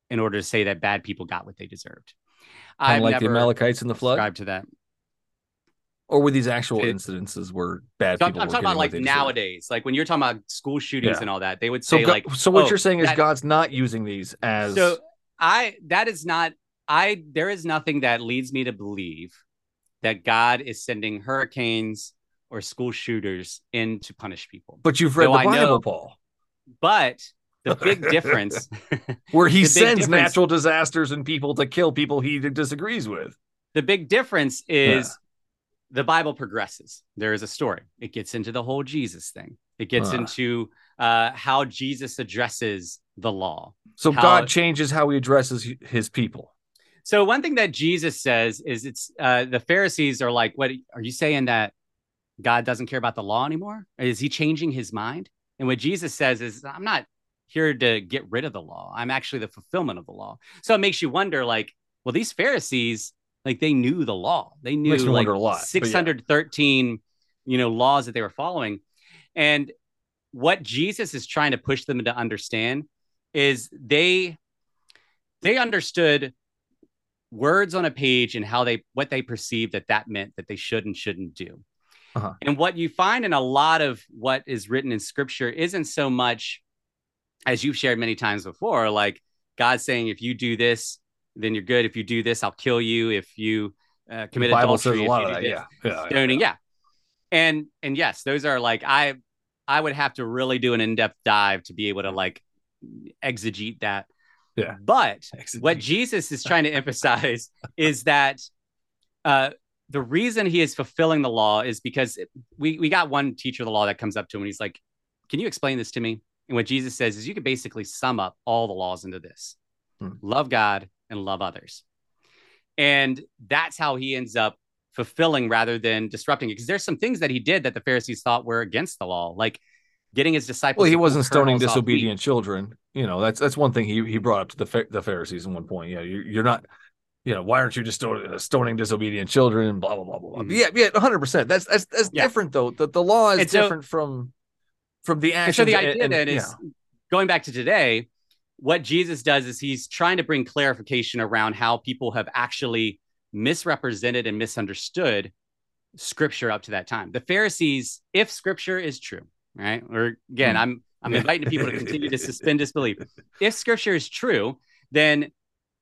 in order to say that bad people got what they deserved. kind of like the Amalekites in the flood, subscribed to that. or were these actual It- incidences where bad I'm, people? I'm were talking about like nowadays, like when you're talking about school shootings Yeah. and all that, they would So, say like, so what oh, you're saying is that- God's not using these as So I that is not I there is nothing that leads me to believe that God is sending hurricanes or school shooters in to punish people. but you've read So the I Bible, know- Paul, But the big difference where he sends natural disasters and people to kill people he disagrees with. the big difference is the Bible progresses. There is a story. It gets into the whole Jesus thing. It gets Huh. into uh, how Jesus addresses the law. So How- God changes how he addresses his people. So one thing that Jesus says is it's uh, the Pharisees are like, what are you saying that God doesn't care about the law anymore? Is he changing his mind? And what Jesus says is, I'm not here to get rid of the law. I'm actually the fulfillment of the law. So it makes you wonder, like, well, these Pharisees, like they knew the law. They knew like lot, but yeah. 613, you know, laws that they were following. And what Jesus is trying to push them to understand is they they understood words on a page and how they what they perceived that that meant that they should and shouldn't do. Uh-huh. And what you find in a lot of what is written in scripture isn't so much as you've shared many times before, like God saying, if you do this, then you're good. If you do this, I'll kill you. If you uh, commit the Bible adultery, says a lot of that. this, Yeah. yeah, yeah. stoning, yeah. And and yes, those are like I I would have to really do an in-depth dive to be able to like exegete that. Yeah. But what Jesus is trying to emphasize is that uh, the reason he is fulfilling the law is because we we got one teacher of the law that comes up to him and he's like, "Can you explain this to me?" And what Jesus says is, you could basically sum up all the laws into this: Hmm. love God and love others, and that's how he ends up fulfilling rather than disrupting it. Because there's some things that he did that the Pharisees thought were against the law, like getting his disciples. Well, he wasn't stoning kernels off wheat. disobedient children. You know, that's that's one thing he he brought up to the the Pharisees at one point. Yeah, you, you're not. You know, why aren't you just stoning, stoning disobedient children? Blah blah blah blah. blah. Mhm. Yeah, yeah, hundred percent. That's that's that's Yeah. different though. The the law is so- different from from the And actions. so the idea and- then is yeah. going back to today, what Jesus does is he's trying to bring clarification around how people have actually misrepresented and misunderstood scripture up to that time. The Pharisees, if scripture is true, right? Or again, Hmm. I'm I'm inviting people to continue to suspend disbelief. If scripture is true, then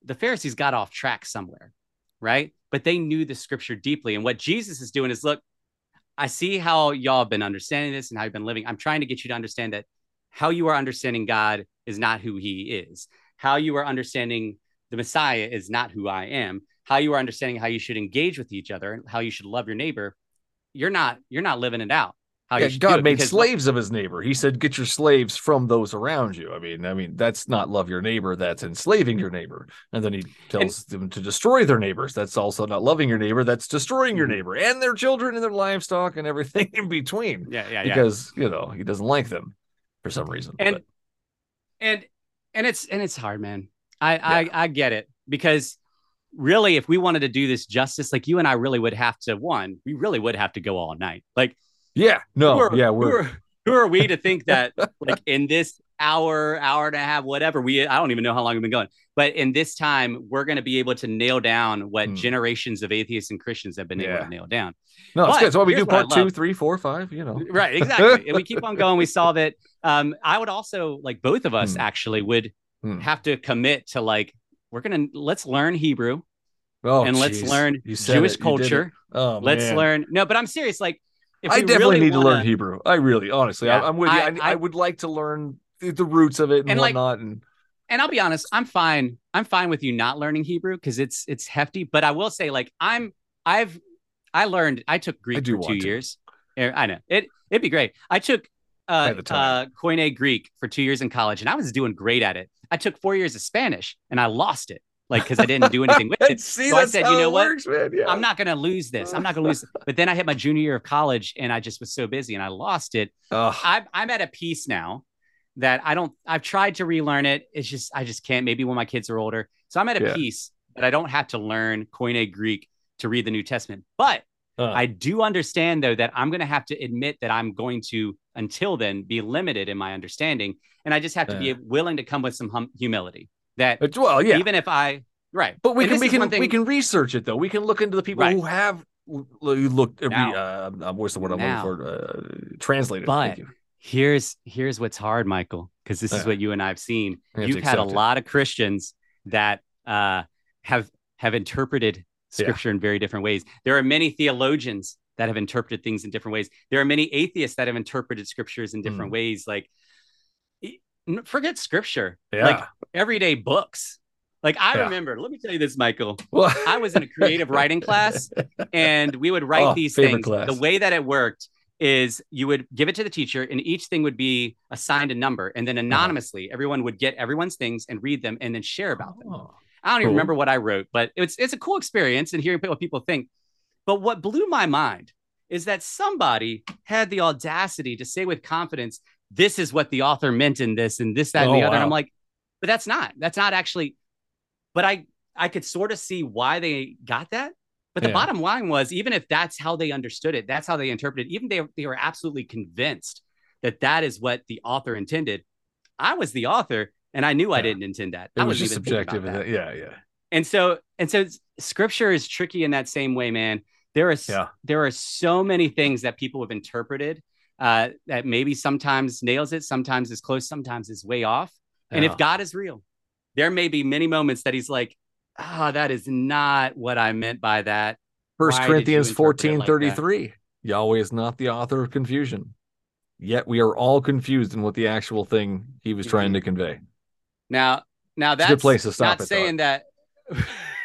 the Pharisees got off track somewhere, right? But they knew the scripture deeply. And what Jesus is doing is look, I see how y'all have been understanding this and how you've been living. I'm trying to get you to understand that how you are understanding God is not who he is. How you are understanding the Messiah is not who I am. How you are understanding how you should engage with each other, and how you should love your neighbor, you're not you're not living it out. How Yeah, God made because- slaves of his neighbor. He said, "Get your slaves from those around you." I mean, I mean, that's not love your neighbor. That's enslaving your neighbor. And then he tells them to destroy their neighbors. That's also not loving your neighbor. That's destroying your Mhm. neighbor and their children and their livestock and everything in between. Yeah, yeah, yeah. Because you know he doesn't like them for some reason. And- But- and and it's and it's hard man I, I i get it because really if we wanted to do this justice like you and i really would have to one we really would have to go all night like yeah, no, who are, yeah, we're are, who are we to think that like in this hour hour and a half whatever we i don't even know how long we've been going but in this time we're going to be able to nail down what Hmm. generations of atheists and christians have been able to nail down no, it's but good. So we do part two, three, four, five. You know, right exactly and we keep on going we solve it um i would also like both of us Hmm. actually would Hmm. have to commit to like we're gonna let's learn hebrew oh, and let's learn jewish it. You did it. culture Oh, let's man. learn no but i'm serious like I definitely really need to wanna- learn Hebrew. I really, honestly, Yeah, I, I'm with you. I- I, I, I- would like to learn the, roots of it and, And, like, whatnot. and and i'll be honest i'm fine i'm fine with you not learning hebrew because it's it's hefty but i will say like i'm i've i learned i took greek do for two want to. years Eh, i know it it'd be great i took uh, uh koine greek for two years in college and i was doing great at it i took four years of spanish and i lost it like because i didn't do anything with it see, So I said, you know what? works. Yeah. I'm not going to lose this. I'm not going to lose. But then I hit my junior year of college and I just was so busy and I lost it. Ugh. I'm, I'm at a piece now that I don't, I've tried to relearn it. It's just, I just can't. Maybe when my kids are older. So I'm at a Yeah. piece that I don't have to learn Koine Greek to read the New Testament. But Uh. I do understand, though, that I'm going to have to admit that I'm going to, until then, be limited in my understanding. And I just have to Yeah. be willing to come with some hum- humility that But, well, yeah, even if I, right. but we And can we can thing- we can research it though. We can look into the people Right. who have looked. Now. uh, what's the word I'm Now. looking for? Uh, translated. But Thank you. here's here's what's hard michael because this is Yeah. what you and i've seen You you've had a it. lot of christians that uh have have interpreted scripture in very different ways there are many theologians that have interpreted things in different ways there are many atheists that have interpreted scriptures in different Mm. ways like forget scripture Yeah. like everyday books like i Yeah. remember let me tell you this michael well, I was in a creative writing class and we would write Oh, these things. class. The way that it worked is you would give it to the teacher and each thing would be assigned a number and Uh-huh. then anonymously everyone would get everyone's things and read them and then share about them. Oh. I don't even remember what I wrote, but it's it's a cool experience and hearing what people think. But what blew my mind is that somebody had the audacity to say with confidence, this is what the author meant in this and this, that, and Oh, the other. And I'm like, but that's not, that's not actually, but I I could sort of see why they got that. But the Yeah. bottom line was, even if that's how they understood it, that's how they interpreted, it, even they they were absolutely convinced that that is what the author intended. I was the author, and I knew I didn't intend that. It I was just subjective. that. Yeah, yeah. And so and so scripture is tricky in that same way, man. There is Yeah. there are so many things that people have interpreted uh, that maybe sometimes nails it, sometimes is close, sometimes is way off. And Yeah. if God is real, there may be many moments that He's like, "Ah, that is not what I meant by that." First Why Corinthians you 14 like 33. Yahweh is not the author of confusion. Yet we are all confused in what the actual thing he was trying to convey. Now, now that's a good place to stop Not it, saying that.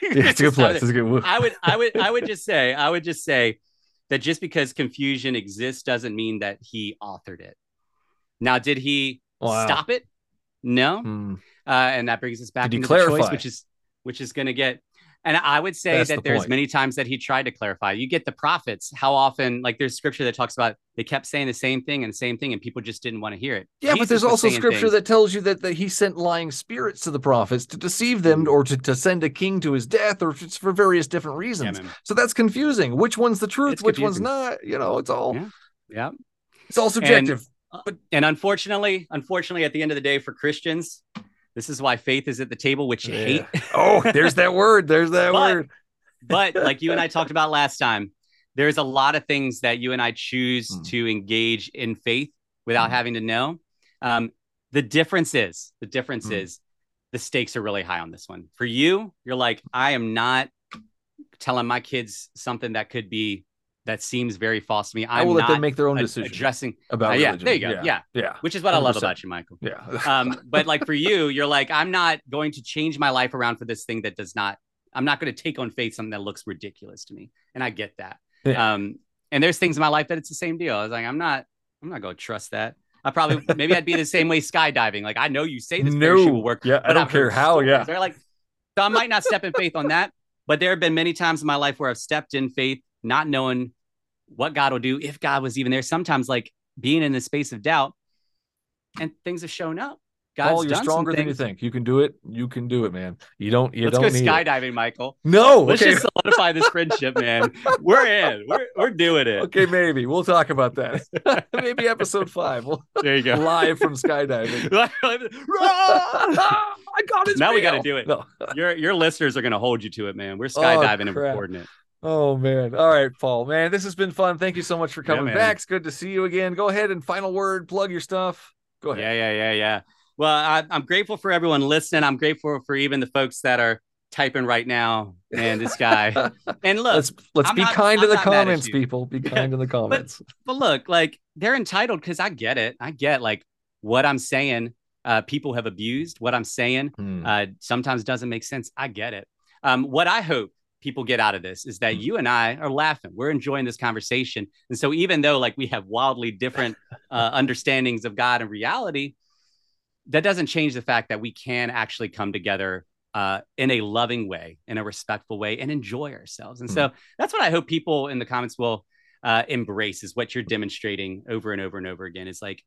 Yeah, it's a good place. It's a good I would, I would, I would just say, I would just say that just because confusion exists doesn't mean that he authored it. Now, did he Wow. stop it? No, Hmm. uh, and that brings us back he the choice, clarify? which is which is going to get. And I would say That's that the there's point. many times that he tried to clarify. You get the prophets. How often, like there's scripture that talks about they kept saying the same thing and the same thing, and people just didn't want to hear it. Yeah, but there's also scripture things- that tells you that, that he sent lying spirits to the prophets to deceive them or to, to send a king to his death or for various different reasons. man. so that's confusing. Which one's the truth? It's Which one's not? You know, it's all Yeah. yeah. it's all subjective. and unfortunately, unfortunately, at the end of the day, for Christians, this is why faith is at the table, which you hate. Oh, there's that word. There's that But- word. But like you and I talked about last time, there's a lot of things that you and I choose Hmm. to engage in faith without Hmm. having to know. Um, the difference is the difference Hmm. is the stakes are really high on this one. For you, you're like, I am not telling my kids something that could be that seems very false to me. I I'm will let them make their own decision addressing, about Uh, yeah, religion. there you go. Yeah. yeah, which is what I love about you, Michael. yeah. Um, but like for you, you're like, I'm not going to change my life around for this thing that does not. I'm not going to take on faith something that looks ridiculous to me, and I get that. Yeah. Um, and there's things in my life that it's the same deal. I was like, I'm not, I'm not going to trust that. I probably maybe I'd be the same way skydiving. Like I know you say this no, will work, yeah, I don't I've care how. stories. Yeah, They're like, so I might not step in faith on that, but there have been many times in my life where I've stepped in faith, not knowing what God will do, if God was even there. Sometimes, like being in the space of doubt, and things have shown up. God's Paul, you're stronger than you think. You can do it. You can do it, man. You don't. You Let's don't go need it. skydiving, Michael. No, Let's okay, just solidify this friendship, man. We're in. We're, we're doing it. okay, maybe we'll talk about that. maybe episode five. We'll There you go. live from skydiving. Ah, I got it. Now we gotta do it. No. your your listeners are gonna hold you to it, man. We're Oh, skydiving and recording it. Oh man. All right, Paul. Man, this has been fun. Thank you so much for coming man. back. It's good to see you again. Go ahead and final word. Plug your stuff. Go ahead. Yeah, yeah, yeah, yeah. Well, I, I'm grateful for everyone listening. I'm grateful for even the folks that are typing right now. And this guy. And look, let's let's I'm be not- kind I'm in the not mad at comments, people. Be kind to the comments. but look, like they're entitled because I get it. I get like what I'm saying. Uh, people have abused what I'm saying. Hmm. Uh, sometimes doesn't make sense. I get it. Um, what I hope people get out of this is that Hmm. you and I are laughing. We're enjoying this conversation. And so even though like we have wildly different uh, understandings of God and reality, that doesn't change the fact that we can actually come together uh, in a loving way, in a respectful way, and enjoy ourselves. And so that's what I hope people in the comments will uh, embrace is what you're demonstrating over and over and over again. Is like,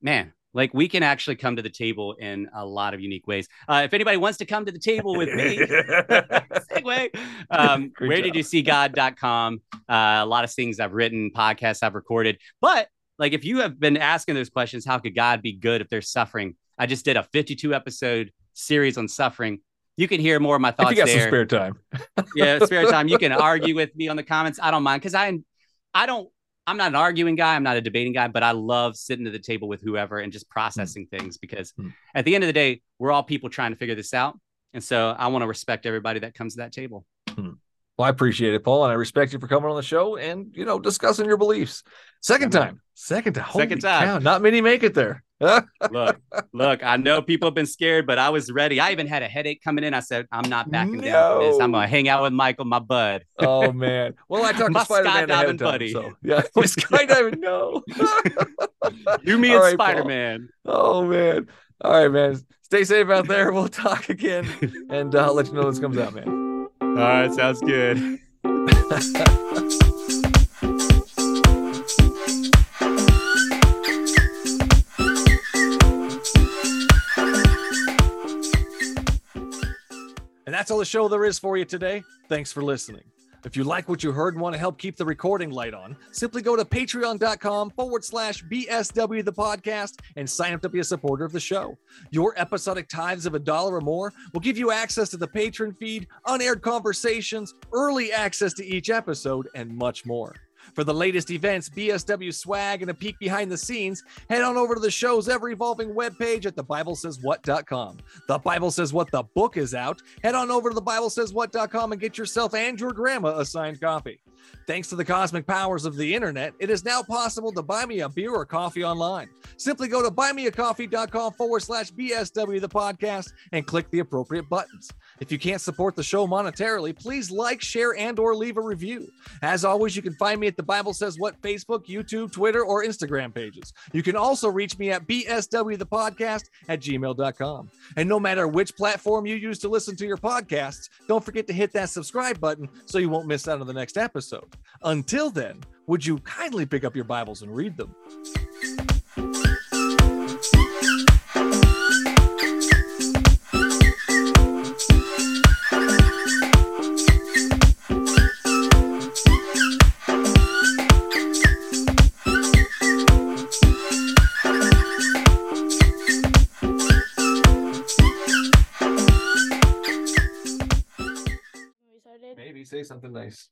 man, like we can actually come to the table in a lot of unique ways. Uh, if anybody wants to come to the table with me, segue. Um, where job. did you see God.com? Uh, a lot of things I've written, podcasts I've recorded. But like if you have been asking those questions, how could God be good if there's suffering? I just did a 52 episode series on suffering. You can hear more of my if thoughts you got there some spare time. yeah, spare time. You can argue with me on the comments. I don't mind because I, I don't. I'm not an arguing guy. I'm not a debating guy, but I love sitting at the table with whoever and just processing things because Hmm. at the end of the day, we're all people trying to figure this out. And so I want to respect everybody that comes to that table. Well, I appreciate it, Paul, and I respect you for coming on the show and you know discussing your beliefs. Second time, second time, Second time. cow, Not many make it there. Look, look, I know people have been scared, but I was ready. I even had a headache coming in. I said, I'm not backing down this. I'm gonna hang out with Michael, my bud. oh man. Well, I talked My to Spider Man ahead of skydiving time, buddy. so yeah, my skydiving. No. You, me, All and right, Spider Man. Oh man. All right, man. Stay safe out there. We'll talk again, and uh, I'll let you know this comes out, man. All right, sounds good. And that's all the show there is for you today. Thanks for listening. If you like what you heard and want to help keep the recording light on, simply go to patreon.com forward slash BSW the podcast and sign up to be a supporter of the show. Your episodic tithes of a dollar or more will give you access to the patron feed, unaired conversations, early access to each episode, and much more. For the latest events, BSW swag, and a peek behind the scenes, head on over to the show's ever evolving webpage at thebiblesayswhat.com. The Bible Says What the book is out. Head on over to thebiblesayswhat.com and get yourself and your grandma a signed copy. Thanks to the cosmic powers of the internet, it is now possible to buy me a beer or coffee online. Simply go to buymeacoffee.com forward slash BSW the podcast and click the appropriate buttons. If you can't support the show monetarily, please like, share, and or leave a review. As always, you can find me at the Bible Says What Facebook, YouTube, Twitter, or Instagram pages. You can also reach me at bswthepodcast the podcast at gmail.com. And no matter which platform you use to listen to your podcasts, don't forget to hit that subscribe button so you won't miss out on the next episode. Until then, would you kindly pick up your Bibles and read them? Say something nice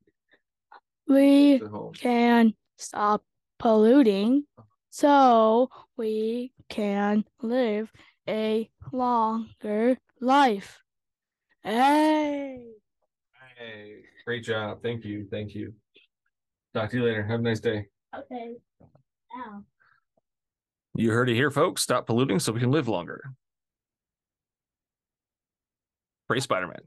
We can stop polluting so we can live a longer life. Hey. Hey, great job. Thank you. Thank you. Talk to you later. Have a nice day. Okay. Now. You heard it here, folks. Stop polluting so we can live longer. Pray Spider Man.